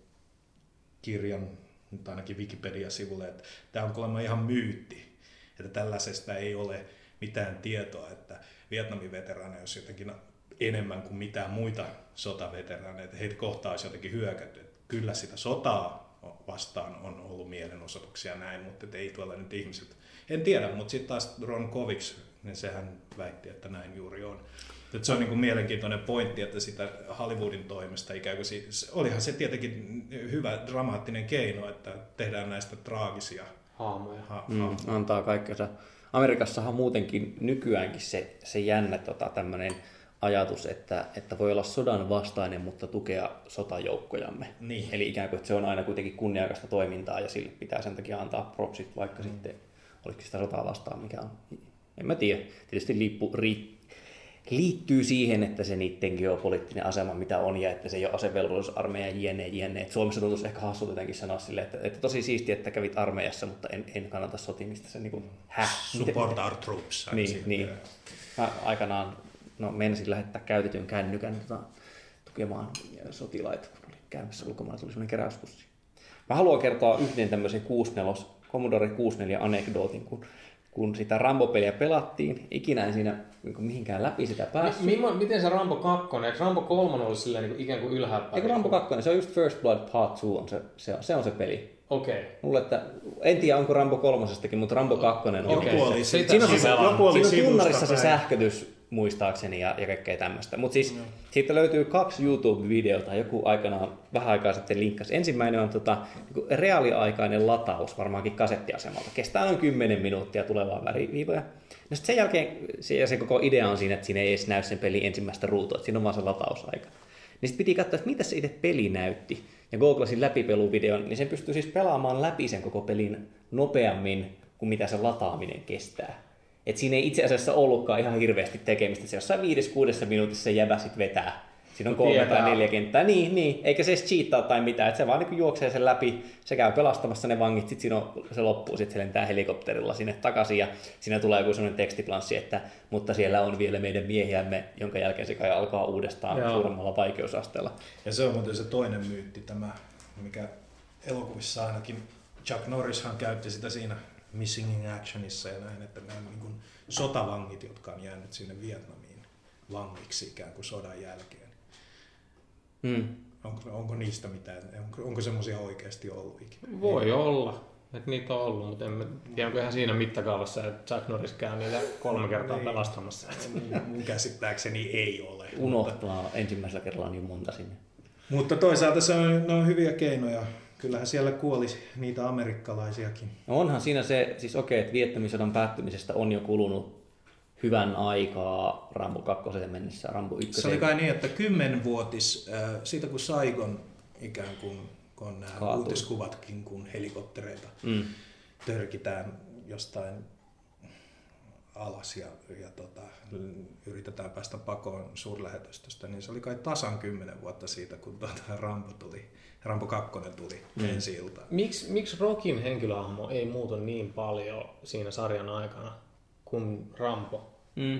kirjan, nyt ainakin Wikipedia-sivulle, että tämä on kuulemma ihan myytti, että tällaisesta ei ole mitään tietoa, että Vietnamin veteraaneja olisi jotenkin enemmän kuin mitään muita sotaveteraaneja, että heitä kohtaa olisi jotenkin hyökätty. Että kyllä sitä sotaa vastaan on ollut mielenosoituksia näin, mutta ei tuolla nyt ihmiset, en tiedä, mutta sitten taas Ron Kovics, niin sehän väitti, että näin juuri on. Että se on niin kuin mielenkiintoinen pointti, että sitä Hollywoodin toimesta ikään kuin, olihan se tietenkin hyvä dramaattinen keino, että tehdään näistä traagisia Haamoja. ha- Mm, antaa kaikkensa. Amerikassahan muutenkin nykyäänkin se, se jännä tota, tämmöinen ajatus, että, että voi olla sodan vastainen, mutta tukea sotajoukkojamme. Niin. Eli ikään kuin, että se on aina kuitenkin kunniakasta toimintaa ja sille pitää sen takia antaa propsit, vaikka mm. sitten olisikin sitä sotaa vastaan, mikä on, en mä tiedä, tietysti liippu, ri, liittyy siihen, että se niiden geopoliittinen asema, mitä on, ja että se ei ole asevelvollisuusarmeija jne, jne. Et Suomessa tuntuisi ehkä hassulta jotenkin sanoa silleen, että, että tosi siistiä, että kävit armeijassa, mutta en, en kannata sotimista. Se niin kuin, häh? Miten- support our troops. niin, Sitten- niin. Mä aikanaan no, menisin lähettää käytetyn kännykän tota, tukemaan sotilaita, kun oli käymässä ulkomailla, tuli semmoinen keräyspussi. Mä haluan kertoa yhden tämmöisen 64, Commodore 64 anekdootin, kun, kun sitä Rambo-peliä pelattiin, ikinä en siinä niin mihinkään läpi sitä päässyt. Mi- miten se Rambo 2, eikö Rambo 3 ollut silleen niin kuin ikään kuin ylhäällä Eikö Rambo 2, se on just First Blood Part 2, on se, se, on, se on se peli. Okei. Okay. Mulle, että, en tiedä onko Rambo kolmosestakin, mutta Rambo 2 on Joku se. oli Sitä Siinä on, se, joku oli siinä on tunnarissa se päin. sähkötys muistaakseni ja, ja kaikkea tämmöistä. Mutta siis siitä löytyy kaksi YouTube-videota, joku aikanaan vähän aikaa sitten linkkasi. Ensimmäinen on tota, niinku reaaliaikainen lataus varmaankin kasettiasemalta. Kestää noin 10 minuuttia tulevaa väriviivoja. No sitten sen jälkeen se, ja se koko idea on siinä, että siinä ei edes näy sen pelin ensimmäistä ruutua, että siinä on vaan se latausaika. Niin sitten piti katsoa, että mitä se itse peli näytti. Ja googlasin läpipeluvideon, niin sen pystyy siis pelaamaan läpi sen koko pelin nopeammin kuin mitä se lataaminen kestää. Et siinä ei itse asiassa ollutkaan ihan hirveästi tekemistä. Se jossain viides, kuudessa minuutissa se jäbä sit vetää. Siinä on kolme Tietää. tai neljä kenttää. Niin, niin. Eikä se edes cheataa tai mitään. Et se vaan niin juoksee sen läpi. Se käy pelastamassa ne vangit. Sitten siinä on, se loppuu. Sitten se lentää helikopterilla sinne takaisin. Ja siinä tulee joku sellainen tekstiplanssi, että mutta siellä on vielä meidän miehiämme, jonka jälkeen se kai alkaa uudestaan Joo. suuremmalla vaikeusasteella. Ja se on muuten se toinen myytti, tämä, mikä elokuvissa ainakin Chuck Norrishan käytti sitä siinä Missing in Actionissa ja näin, että nämä niin kuin sotavangit, jotka on jäänyt sinne Vietnamiin vangiksi ikään kuin sodan jälkeen. Mm. Onko, onko niistä mitään, onko, onko semmoisia oikeasti ollut ikinä? Voi olla, että niitä on ollut, mutta en mä tiedä, onko ihan siinä mittakaavassa, että Jack Norris käy niitä kolme kertaa Niin. pelastamassa. Mun- Mun käsittääkseni ei ole. Mutta, Unohtaa ensimmäisellä kerralla niin monta sinne. mutta toisaalta se on, ne on hyviä keinoja. Kyllähän siellä kuoli niitä amerikkalaisiakin. No onhan siinä se, siis okei, että Vietnamin sodan päättymisestä on jo kulunut hyvän aikaa Rambo 2 mennessä, Rambo 1. Se oli kai niin, että kymmenvuotis äh, siitä kun Saigon ikään kuin, kun on nämä Kaatui. uutiskuvatkin, kun helikoptereita Mm. törkitään jostain alas ja, ja tota, yritetään päästä pakoon suurlähetystöstä, niin se oli kai tasan kymmenen vuotta siitä, kun tota Rambo tuli, Rambo 2 tuli mm. ensi iltaan. Miksi miksi Rockin henkilöhahmo ei muutu niin paljon siinä sarjan aikana kuin Rambo? Mm.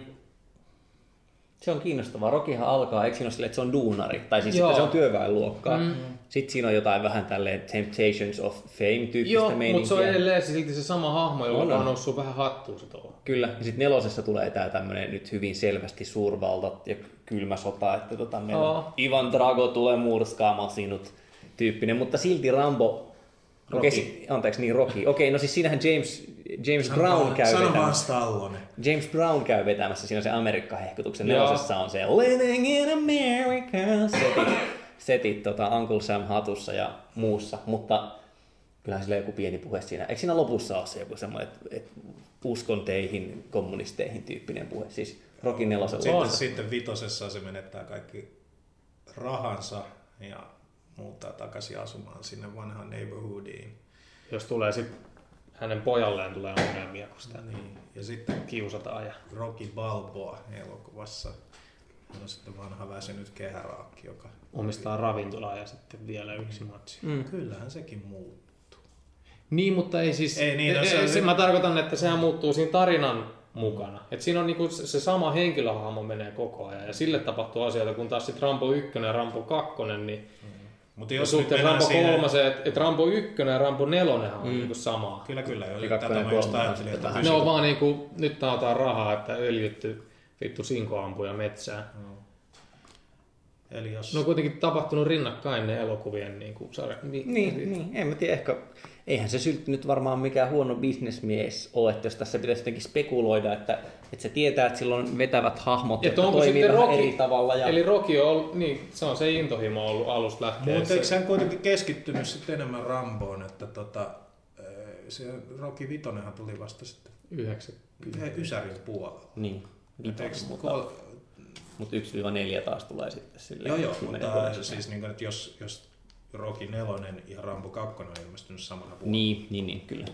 Se on kiinnostavaa. Rokihan alkaa, eikö siinä ole silleen, että se on duunari, tai siis Joo. se on työväenluokkaa. Mm. Sitten siinä on jotain vähän tälleen Temptations of Fame-tyyppistä Joo, meininkiä. mutta se on edelleen silti se sama hahmo, jolla On, on, noussut vähän hattuun se tuolla. Kyllä, ja sitten nelosessa tulee tämä tämmöinen nyt hyvin selvästi suurvaltat ja kylmä sota, että tota, meillä on Ivan Drago tulee murskaamaan sinut tyyppinen, mutta silti Rambo, Rocky. si- anteeksi, niin Rocky. Okei, no siis siinähän James, James Brown käy Sano vetämässä. Stallone. James Brown käy vetämässä, siinä on se Amerikka-hehkutuksen nelosessa on se Living in America setit, setit tota Uncle Sam hatussa ja muussa, mutta kyllähän sillä joku pieni puhe siinä. Eikö siinä lopussa ole se joku semmoinen, että, että uskon teihin, kommunisteihin tyyppinen puhe, siis Rockin nelosella. Sitten, On. sitten vitosessa se menettää kaikki rahansa ja muuttaa takaisin asumaan sinne vanhaan neighborhoodiin. Jos tulee sitten hänen pojalleen tulee ongelmia, kun sitä Niin. Ja sitten kiusataan. Ja... Rocky Balboa elokuvassa on sitten vanha väsynyt kehäraakki, joka omistaa ravintolaa ja sitten vielä yksi matsi. Mm. kyllähän sekin muuttuu. Niin, mutta ei siis... Ei niin, no se, se mä tarkoitan, että sehän muuttuu siinä tarinan mukana. Et siinä on niinku se, se sama henkilöhahmo menee koko ajan ja sille tapahtuu asioita, kun taas sitten Rambo 1 ja Rambo 2, niin Mutta jos suhteen mennään Rambo siihen, 3, että et Rambo 1 ja Rambo 4 on mm. niinku samaa. Kyllä, kyllä. Jos, tätä mä just ajattelin, että Ne on vaan niinku, nyt taataan rahaa, että öljytty vittu sinkoampuja metsään. Eli jos... Ne on kuitenkin tapahtunut rinnakkain ne elokuvien niinku sarja. Mi- Niin, niin, en mä tiedä, ehkä, eihän se syltti nyt varmaan mikään huono bisnesmies ole, että jos tässä pitäisi jotenkin spekuloida, että, että se tietää, että sillä on vetävät hahmot, Että jotka toimii vähän Rocky, eri tavalla. Ja... eli Rocky on ollut, niin se on se intohimo ollut alusta lähtien. Mutta eikö hän kuitenkin keskittynyt sitten enemmän Ramboon, että tota, eh, se Rocky Vitonenhan tuli vasta sitten Yhdeksän. yhden Ysärin puolella. Niin, vitonen, mutta, kol- mutta 1-4 taas tulee sitten sille. Joo, joo, mutta siis niin kuin, että jos, jos Rocky 4 ja Rambo 2 on ilmestynyt samana vuonna. Niin, niin, niin, kyllä.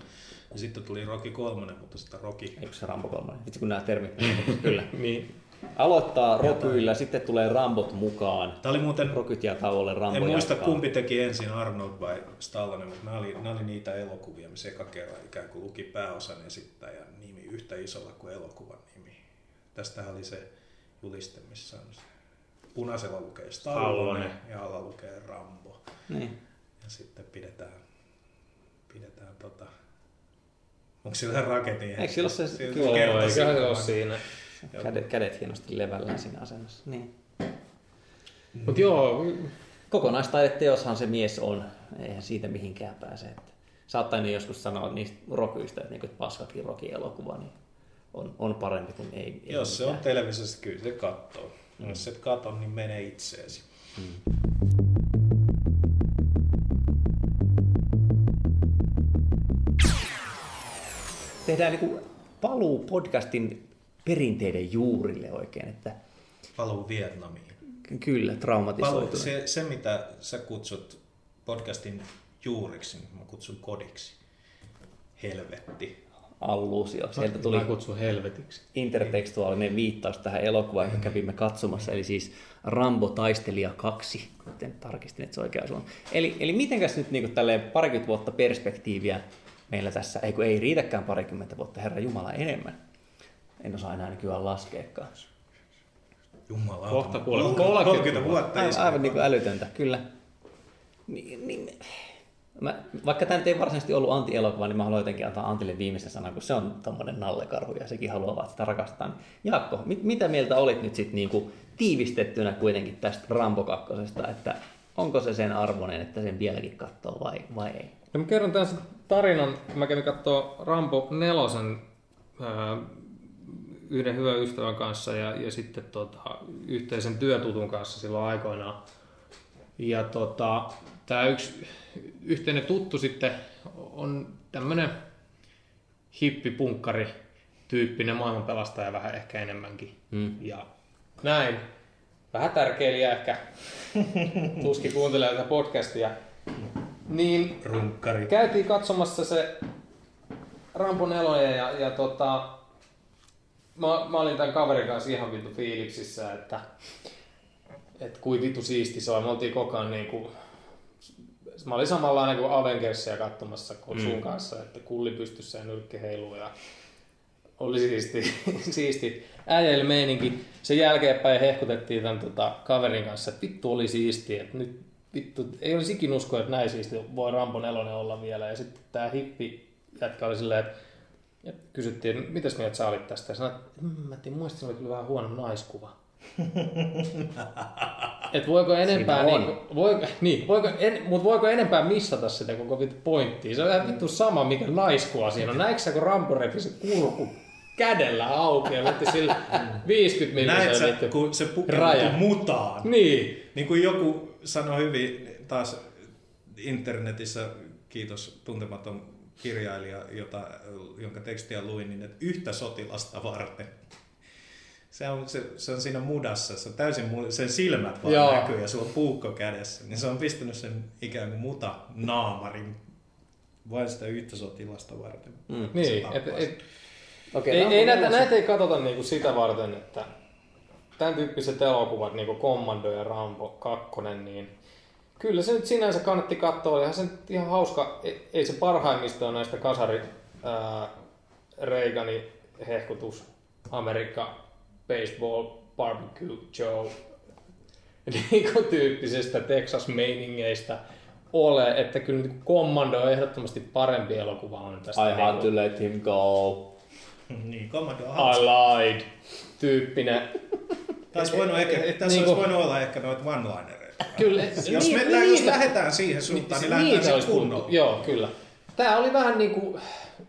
Ja sitten tuli Rocky 3, mutta sitten Rocky... Eikö se Rambo 3? Vitsi kun nämä termit, kyllä. Niin. Aloittaa Rokyllä, sitten tulee Rambot mukaan. Tämä oli muuten, Rokyt jää tauolle, Rambo en muista jatkaa. kumpi teki ensin Arnold vai Stallone, mutta nämä oli, nämä oli niitä elokuvia, missä eka kerran ikään kuin luki pääosan esittäjän nimi yhtä isolla kuin elokuvan nimi. Tästähän oli se juliste, missä on se punaisella lukee Stallone ja alla lukee Rambo. Niin. Ja sitten pidetään, pidetään tota Onko sillä raketin? Eikö sillä ole se- kyllä, Joo, kertasi eiköhän se ole siinä. Kädet, kädet hienosti levällään siinä asennossa. Niin. Mutta joo, Kokonaistaideteoshan se mies on. Eihän siitä mihinkään pääse. Että saattaa ne joskus sanoa niistä rokyistä, että, niinku, että paskakin rock-elokuva niin on, on parempi kuin ei. ei Jos se on televisiossa, kyllä se katsoo. Mm. Jos et katso, niin mene itseesi. Tehdään niin paluu podcastin perinteiden juurille oikein, että Paluu Vietnamiin. kyllä, Paluu, traumatisoitunut. se, se, mitä sä kutsut podcastin juuriksi, niin mä kutsun kodiksi. Helvetti. Alluusio. Sieltä tuli mä kutsun helvetiksi. intertekstuaalinen viittaus tähän elokuvaan, jonka kävimme katsomassa, eli siis Rambo taistelija 2, kuten tarkistin, että se oikea on. Eli, eli mitenkäs nyt niin tälleen parikymmentä vuotta perspektiiviä meillä tässä, ei kun ei riitäkään parikymmentä vuotta, Herra Jumala, enemmän. En osaa enää nykyään laskeekaan. Jumala. Kohta kuulee 30 30 vuotta. Aivan, aivan niin kuin älytöntä, kyllä. Niin, niin, mä, vaikka tämä nyt ei varsinaisesti ollut anti-elokuva, niin mä haluan jotenkin antaa Antille viimeisen sanan, kun se on tommonen nallekarhu ja sekin haluaa vaan sitä rakastaa. Jaakko, mit, mitä mieltä olit nyt sitten niinku tiivistettynä kuitenkin tästä Rambo 2, että onko se sen arvoinen, että sen vieläkin katsoo vai, vai ei? No mä kerron tämän tarinan, mä kävin katsoa Rambo nelosen ää, yhden hyvän ystävän kanssa ja, ja sitten tota, yhteisen työtutun kanssa silloin aikoinaan. Ja tota, tämä yksi yhteinen tuttu sitten on tämmöinen hippipunkkari tyyppinen maailmanpelastaja vähän ehkä enemmänkin. Mm. Ja näin. Vähän tärkeilijä ehkä. Tuskin kuuntelee tätä podcastia. Niin Runkkari. käytiin katsomassa se Rambo 4 ja, ja tota, mä, mä, olin tämän kaverin kanssa ihan vittu fiiliksissä, että et kuin vittu siisti se on. Me oltiin koko ajan niinku, mä olin samanlainen kuin Avengersia katsomassa kuin sun kanssa, että kulli pystyssä ja nyrkki heiluu ja oli siisti, siisti äijäillä meininki. Sen jälkeenpäin hehkutettiin tämän tota, kaverin kanssa, että vittu oli siisti, että nyt vittu, ei olisi ikin uskoa, että näin siisti voi Rambo 4 olla vielä. Ja sitten tämä hippi jätkä oli silleen, että ja kysyttiin, että mitäs mieltä sä olit tästä? Ja sanoin, että mm, mä tiedän, muistin, se oli kyllä vähän huono naiskuva. Et voiko enempää, niin, voiko, niin, voiko, en, mutta voiko enempää missata sitä koko vittu pointtia? Se on ihan vittu sama, mikä naiskuva siinä on. Näetkö sä, kun Rambo se kurku kädellä auki ja vetti sillä 50 Näet sä, kun se raja. pukeutuu mutaan. Niin. Niin kuin joku sanoi hyvin taas internetissä, kiitos tuntematon kirjailija, jota, jonka tekstiä luin, niin että yhtä sotilasta varten. Se on, se, se on siinä mudassa, se on täysin, mu- sen silmät vaan Joo. näkyy ja sulla on puukko kädessä. Niin se on pistänyt sen ikään kuin muta naamarin vain sitä yhtä sotilasta varten. Mm. Niin, et, et, Okei, ei, ei näitä, näitä ei katsota niinku sitä varten, että tämän tyyppiset elokuvat, niinku Commando ja Rambo 2, niin kyllä se nyt sinänsä kannatti katsoa. Ihan se nyt ihan hauska, ei, ei se parhaimmista ole näistä kasari ää, Reaganin hehkutus Amerikka Baseball Barbecue Joe niinku tyyppisestä Texas-meiningeistä ole, että kyllä niin Commando on ehdottomasti parempi elokuva on tästä. I had niinku- to let him go. Niin, Commando on I lied tyyppinen. Tässä, voinut ehkä, tässä niinku- olisi voinut olla ehkä noita one-linereita. Kyllä, Jos, niin- me, niin, jos lähdetään siihen suuntaan, niin, ni- lähdetään olisi kunnolla. Joo, kyllä. Tää oli vähän niinku,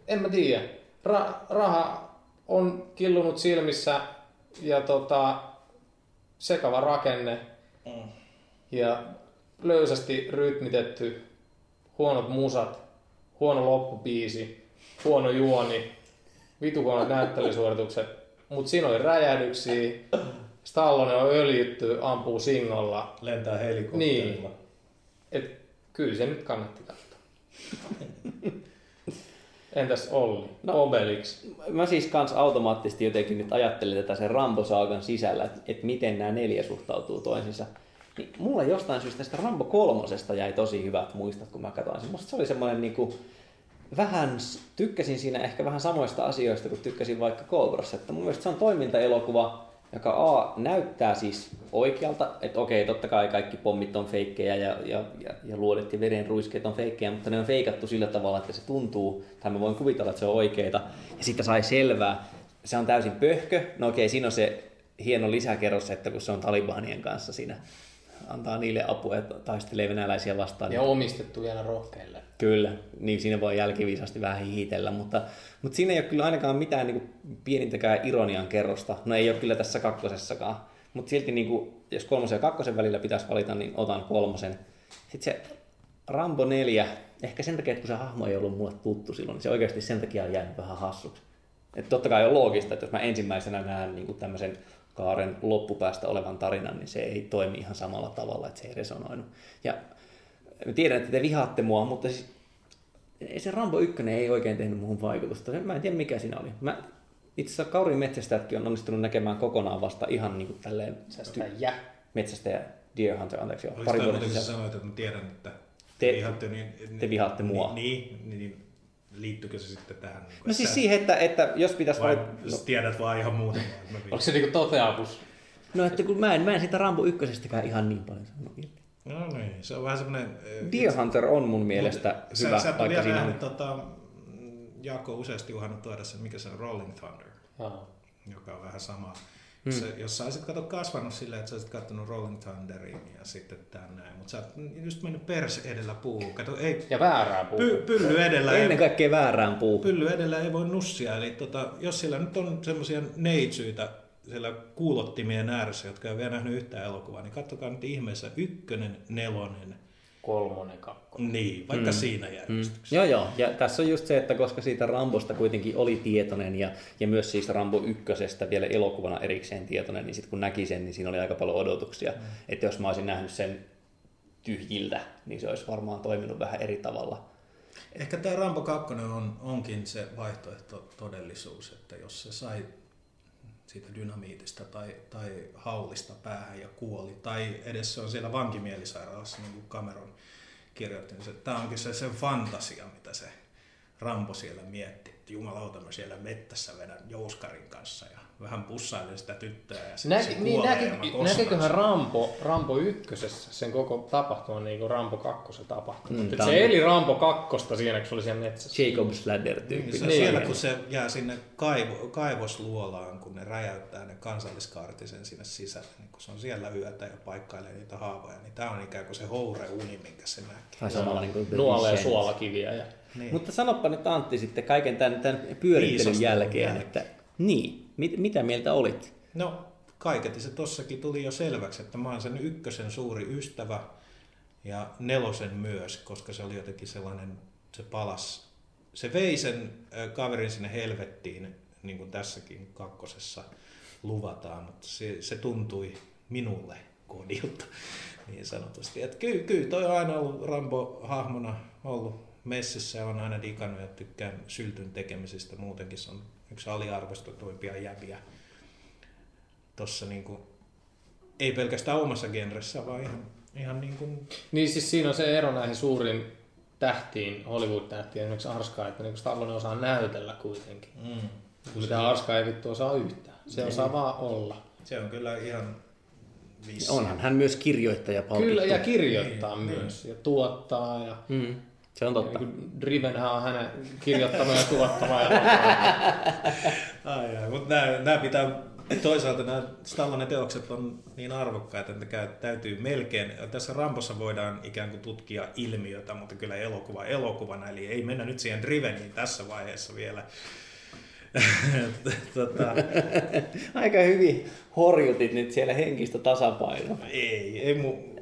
en mä tiedä, Ra- raha on killunut silmissä ja tota, sekava rakenne Mm. ja löysästi rytmitetty, huonot musat, huono loppubiisi, huono juoni, vitu huonot näyttelysuoritukset, mutta siinä oli räjähdyksiä, Stallone on öljytty, ampuu singolla, Lentää helikopterilla. Niin. et kyllä se nyt kannatti katsoa. Entäs Olli? No. Obelix. Mä siis kans automaattisesti jotenkin nyt ajattelin tätä sen Rambo-saagan sisällä, että, että miten nämä neljä suhtautuu toisiinsa. Niin mulle jostain syystä tästä Rambo kolmosesta jäi tosi hyvät muistot, kun mä katsoin sen. Musta se oli semmoinen niinku, vähän, tykkäsin siinä ehkä vähän samoista asioista, kuin tykkäsin vaikka Cobrassa. Että mun mielestä se on toimintaelokuva, joka A näyttää siis oikealta, että okei, totta kai kaikki pommit on feikkejä ja, ja, ja, ja luodet ja verenruiskeet on feikkejä, mutta ne on feikattu sillä tavalla, että se tuntuu, tai mä voin kuvitella, että se on oikeita. Ja sitten sai selvää, se on täysin pöhkö. No okei, siinä on se hieno lisäkerros, että kun se on talibanien kanssa siinä antaa niille apua ja taistelee venäläisiä vastaan. Ja omistettu vielä rohkeille. Kyllä, niin siinä voi jälkiviisasti vähän hihitellä, mutta, mutta siinä ei ole kyllä ainakaan mitään niin kuin, pienintäkään ironian kerrosta. No ei ole kyllä tässä kakkosessakaan, mutta silti niin kuin, jos kolmosen ja kakkosen välillä pitäisi valita, niin otan kolmosen. Sitten se Rambo 4, ehkä sen takia, että kun se hahmo ei ollut mulle tuttu silloin, niin se oikeasti sen takia on jäänyt vähän hassuksi. Että totta kai on loogista, että jos mä ensimmäisenä näen niin kuin tämmöisen kaaren loppupäästä olevan tarinan, niin se ei toimi ihan samalla tavalla, että se ei resonoinut. Ja mä tiedän, että te vihaatte mua, mutta siis se Rambo 1 ei oikein tehnyt muuhun vaikutusta. Mä en tiedä mikä siinä oli. Mä, itse asiassa Kaurin metsästäjätkin on onnistunut näkemään kokonaan vasta ihan niin kuin tälleen Metsästäjä. metsästäjä Deer Hunter, anteeksi joo, Oliko pari vuoden sisällä. sanoit, että mä tiedän, että Te- vihaatte, niin, te vihaatte mua. Niin, niin, niin liittyykö se sitten tähän? Niin No siis siihen, että, että jos pitäisi Vai valita... no. tiedät vaan ihan muuta. Onko se niinku toteamus? No että kun mä en, mä en siitä Rambo ykkösestäkään ihan niin paljon sano irti. No niin, se on vähän semmoinen... eh, Deer Hunter on mun mielestä Mut hyvä, sä, sä vaikka siinä on... tota, mm, Jaakko useasti uhannut tuoda sen, mikä se on Rolling Thunder, Joo. joka on vähän sama. Hmm. Se, jos sä olisit kato kasvanut silleen, että sä olisit katsonut Rolling Thunderin ja sitten tän näin, mutta sä oot just mennyt pers edellä puuhun. Kato, ei, Ja väärää puuta. py, pylly edellä Ennen ei, kaikkea väärään puuhun. pylly edellä ei voi nussia. Eli tota, jos sillä nyt on semmoisia neitsyitä siellä kuulottimien ääressä, jotka ei ole vielä nähnyt yhtään elokuvaa, niin katsokaa nyt ihmeessä ykkönen, nelonen, Kolmonen, kakkonen. niin, vaikka mm. siinä järjestyksessä. Joo, joo. Ja tässä on just se, että koska siitä Rambosta kuitenkin oli tietoinen ja, ja myös siitä Rambo ykkösestä vielä elokuvana erikseen tietoinen, niin sitten kun näki sen, niin siinä oli aika paljon odotuksia. Mm. Että jos mä olisin nähnyt sen tyhjiltä, niin se olisi varmaan toiminut vähän eri tavalla. Ehkä tämä Rambo 2 on, onkin se vaihtoehto todellisuus, että jos se sai siitä dynamiitista tai, tai haulista päähän ja kuoli, tai edes se on siellä vankimielisairaalassa, niin kuin Cameron kirjoitti, niin tämä onkin se, se fantasia, mitä se Rambo siellä mietti, jumalauta mä siellä mettässä vedän jouskarin kanssa vähän pussailen sitä tyttöä ja sitten Näki, se niin, näki, näkiköhän sen. Rambo, Rambo ykkösessä sen koko tapahtuman niin kuin Rambo kakkosen tapahtuma. Mm, se eli Rambo kakkosta siinä, kun se oli siellä metsässä. Jacob Sladder Niin, tyyppi. se Niin. siellä, kun se jää sinne kaivo, kaivosluolaan, kun ne räjäyttää ne kansalliskaartisen sinne sisälle, niin kun se on siellä yötä ja paikkailee niitä haavoja, niin tämä on ikään kuin se houreuni, minkä se näkee. Tai samalla niin Nuolee suolakiviä. Ja... Niin. Mutta sanoppa nyt Antti sitten kaiken tämän, tämän pyörittelyn jälkeen, jälkeen. että niin, mit, mitä mieltä olit? No, kaiketi se tossakin tuli jo selväksi, että mä oon sen ykkösen suuri ystävä ja nelosen myös, koska se oli jotenkin sellainen, se palas, se vei sen kaverin sinne helvettiin, niin kuin tässäkin kakkosessa luvataan, mutta se, se tuntui minulle kodilta niin sanotusti. Että kyllä, kyllä toi on aina ollut Rambo-hahmona ollut messissä ja on aina digannut ja tykkään syltyn tekemisestä. Muutenkin se on yksi aliarvostetuimpia jäbiä tossa niinku, ei pelkästään omassa genressä, vaan ihan, ihan niin kuin, Niin siis siinä on se ero näihin suuriin tähtiin, Hollywood-tähtiin, esimerkiksi Arska, että niin Stallone osaa näytellä kuitenkin. mm, Mitä Arska ei vittu osaa yhtään. Se osaa vaan olla. se on kyllä ihan vissi. Onhan hän myös kirjoittaja palkittu. Kyllä, ja kirjoittaa Niin, myös. Ja tuottaa. Ja, Mm, se on totta. niin Drivenhän on hänen kirjoittama ja tuottama. Ja Ai, ai, mutta nämä, nämä pitää, toisaalta nämä Stallonen teokset on niin arvokkaita, että täytyy melkein, tässä Rambossa voidaan ikään kuin tutkia ilmiötä, mutta kyllä elokuva elokuvana, eli ei mennä nyt siihen Driveniin tässä vaiheessa vielä. tota, Aika hyvin horjutit nyt siellä henkistä tasapainoa. Ei, ei, mu,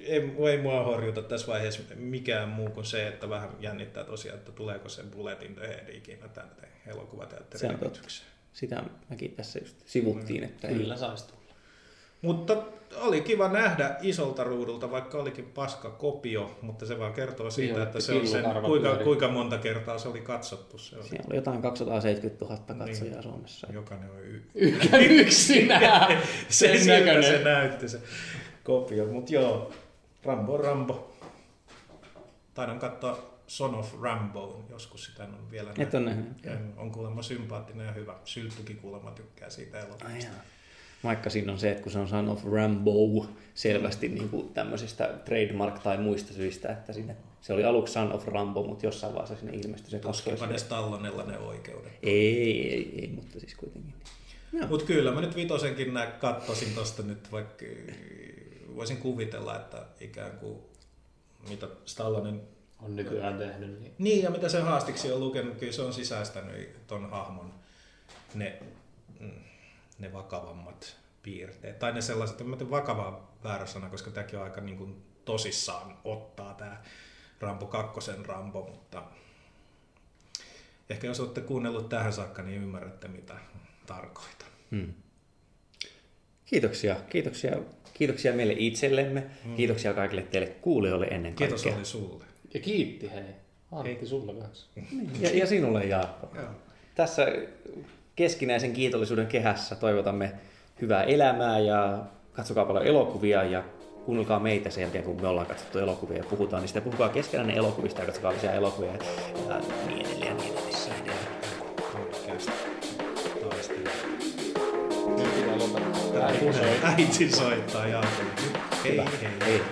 ei, ei mua horjuta tässä vaiheessa mikään muu kuin se, että vähän jännittää tosiaan, että tuleeko se Bullet in the Head ikinä tänne elokuvateatterilevitykseen. Sitä mäkin tässä just sivuttiin, että ei. Kyllä saisi tulla. Mutta oli kiva nähdä isolta ruudulta, vaikka olikin paska kopio, mutta se vaan kertoo siitä, Niin, että että se on sen, kuinka, kuinka monta kertaa se oli katsottu. Se oli, Siellä oli jotain 270 000 katsojaa Niin. Suomessa. jokainen on y- yksinään. se, Sen näköinen. se näytti se kopio, mutta joo, Rambo on Rambo. Taidan katsoa Son of Rambo, joskus sitä ole vielä Et ole nähnyt. En- On kuulemma sympaattinen ja hyvä. Sylttykin kuulemma tykkää siitä elokuvasta. Vaikka siinä on se, että kun se on Son of Rambo selvästi niin kuin tämmöisistä trademark- tai muista syistä, että sinne, se oli aluksi Son of Rambo, mutta jossain vaiheessa sinne ilmestyi se Tuskinpa ne Stallonella ne oikeudet. Ei, ei, ei, mutta siis kuitenkin. Mutta kyllä mä nyt vitosenkin nää kattosin tosta nyt, vaikka voisin kuvitella, että ikään kuin mitä Stallonen On nykyään tehnyt. Niin. Niin, ja mitä se haastiksi on lukenut, kyllä se on sisäistänyt ton hahmon ne, ne vakavammat piirteet. Tai ne sellaiset, en vakava väärä sana, koska tämäkin on aika niin kuin tosissaan ottaa tämä Rambo 2 Rambo, mutta ehkä jos olette kuunnellut tähän saakka, niin ymmärrätte mitä tarkoitan. Hmm. Kiitoksia, kiitoksia, kiitoksia meille itsellemme, hmm. kiitoksia kaikille teille kuulijoille ennen kaikkea. Kiitos oli sulle. Ja kiitti hei. Antti sulle kanssa. Ja, ja sinulle Jaakko. Joo. Tässä keskinäisen kiitollisuuden kehässä toivotamme hyvää elämää ja katsokaa paljon elokuvia ja kuunnelkaa meitä sen jälkeen, kun me ollaan katsottu elokuvia ja puhutaan, niin sitten puhukaa keskenään elokuvista ja katsokaa lisää elokuvia ja niin edelleen, niin edelleen. Pitää lopettaa. Äiti soittaa Jaakolle. Hei hei. Hei.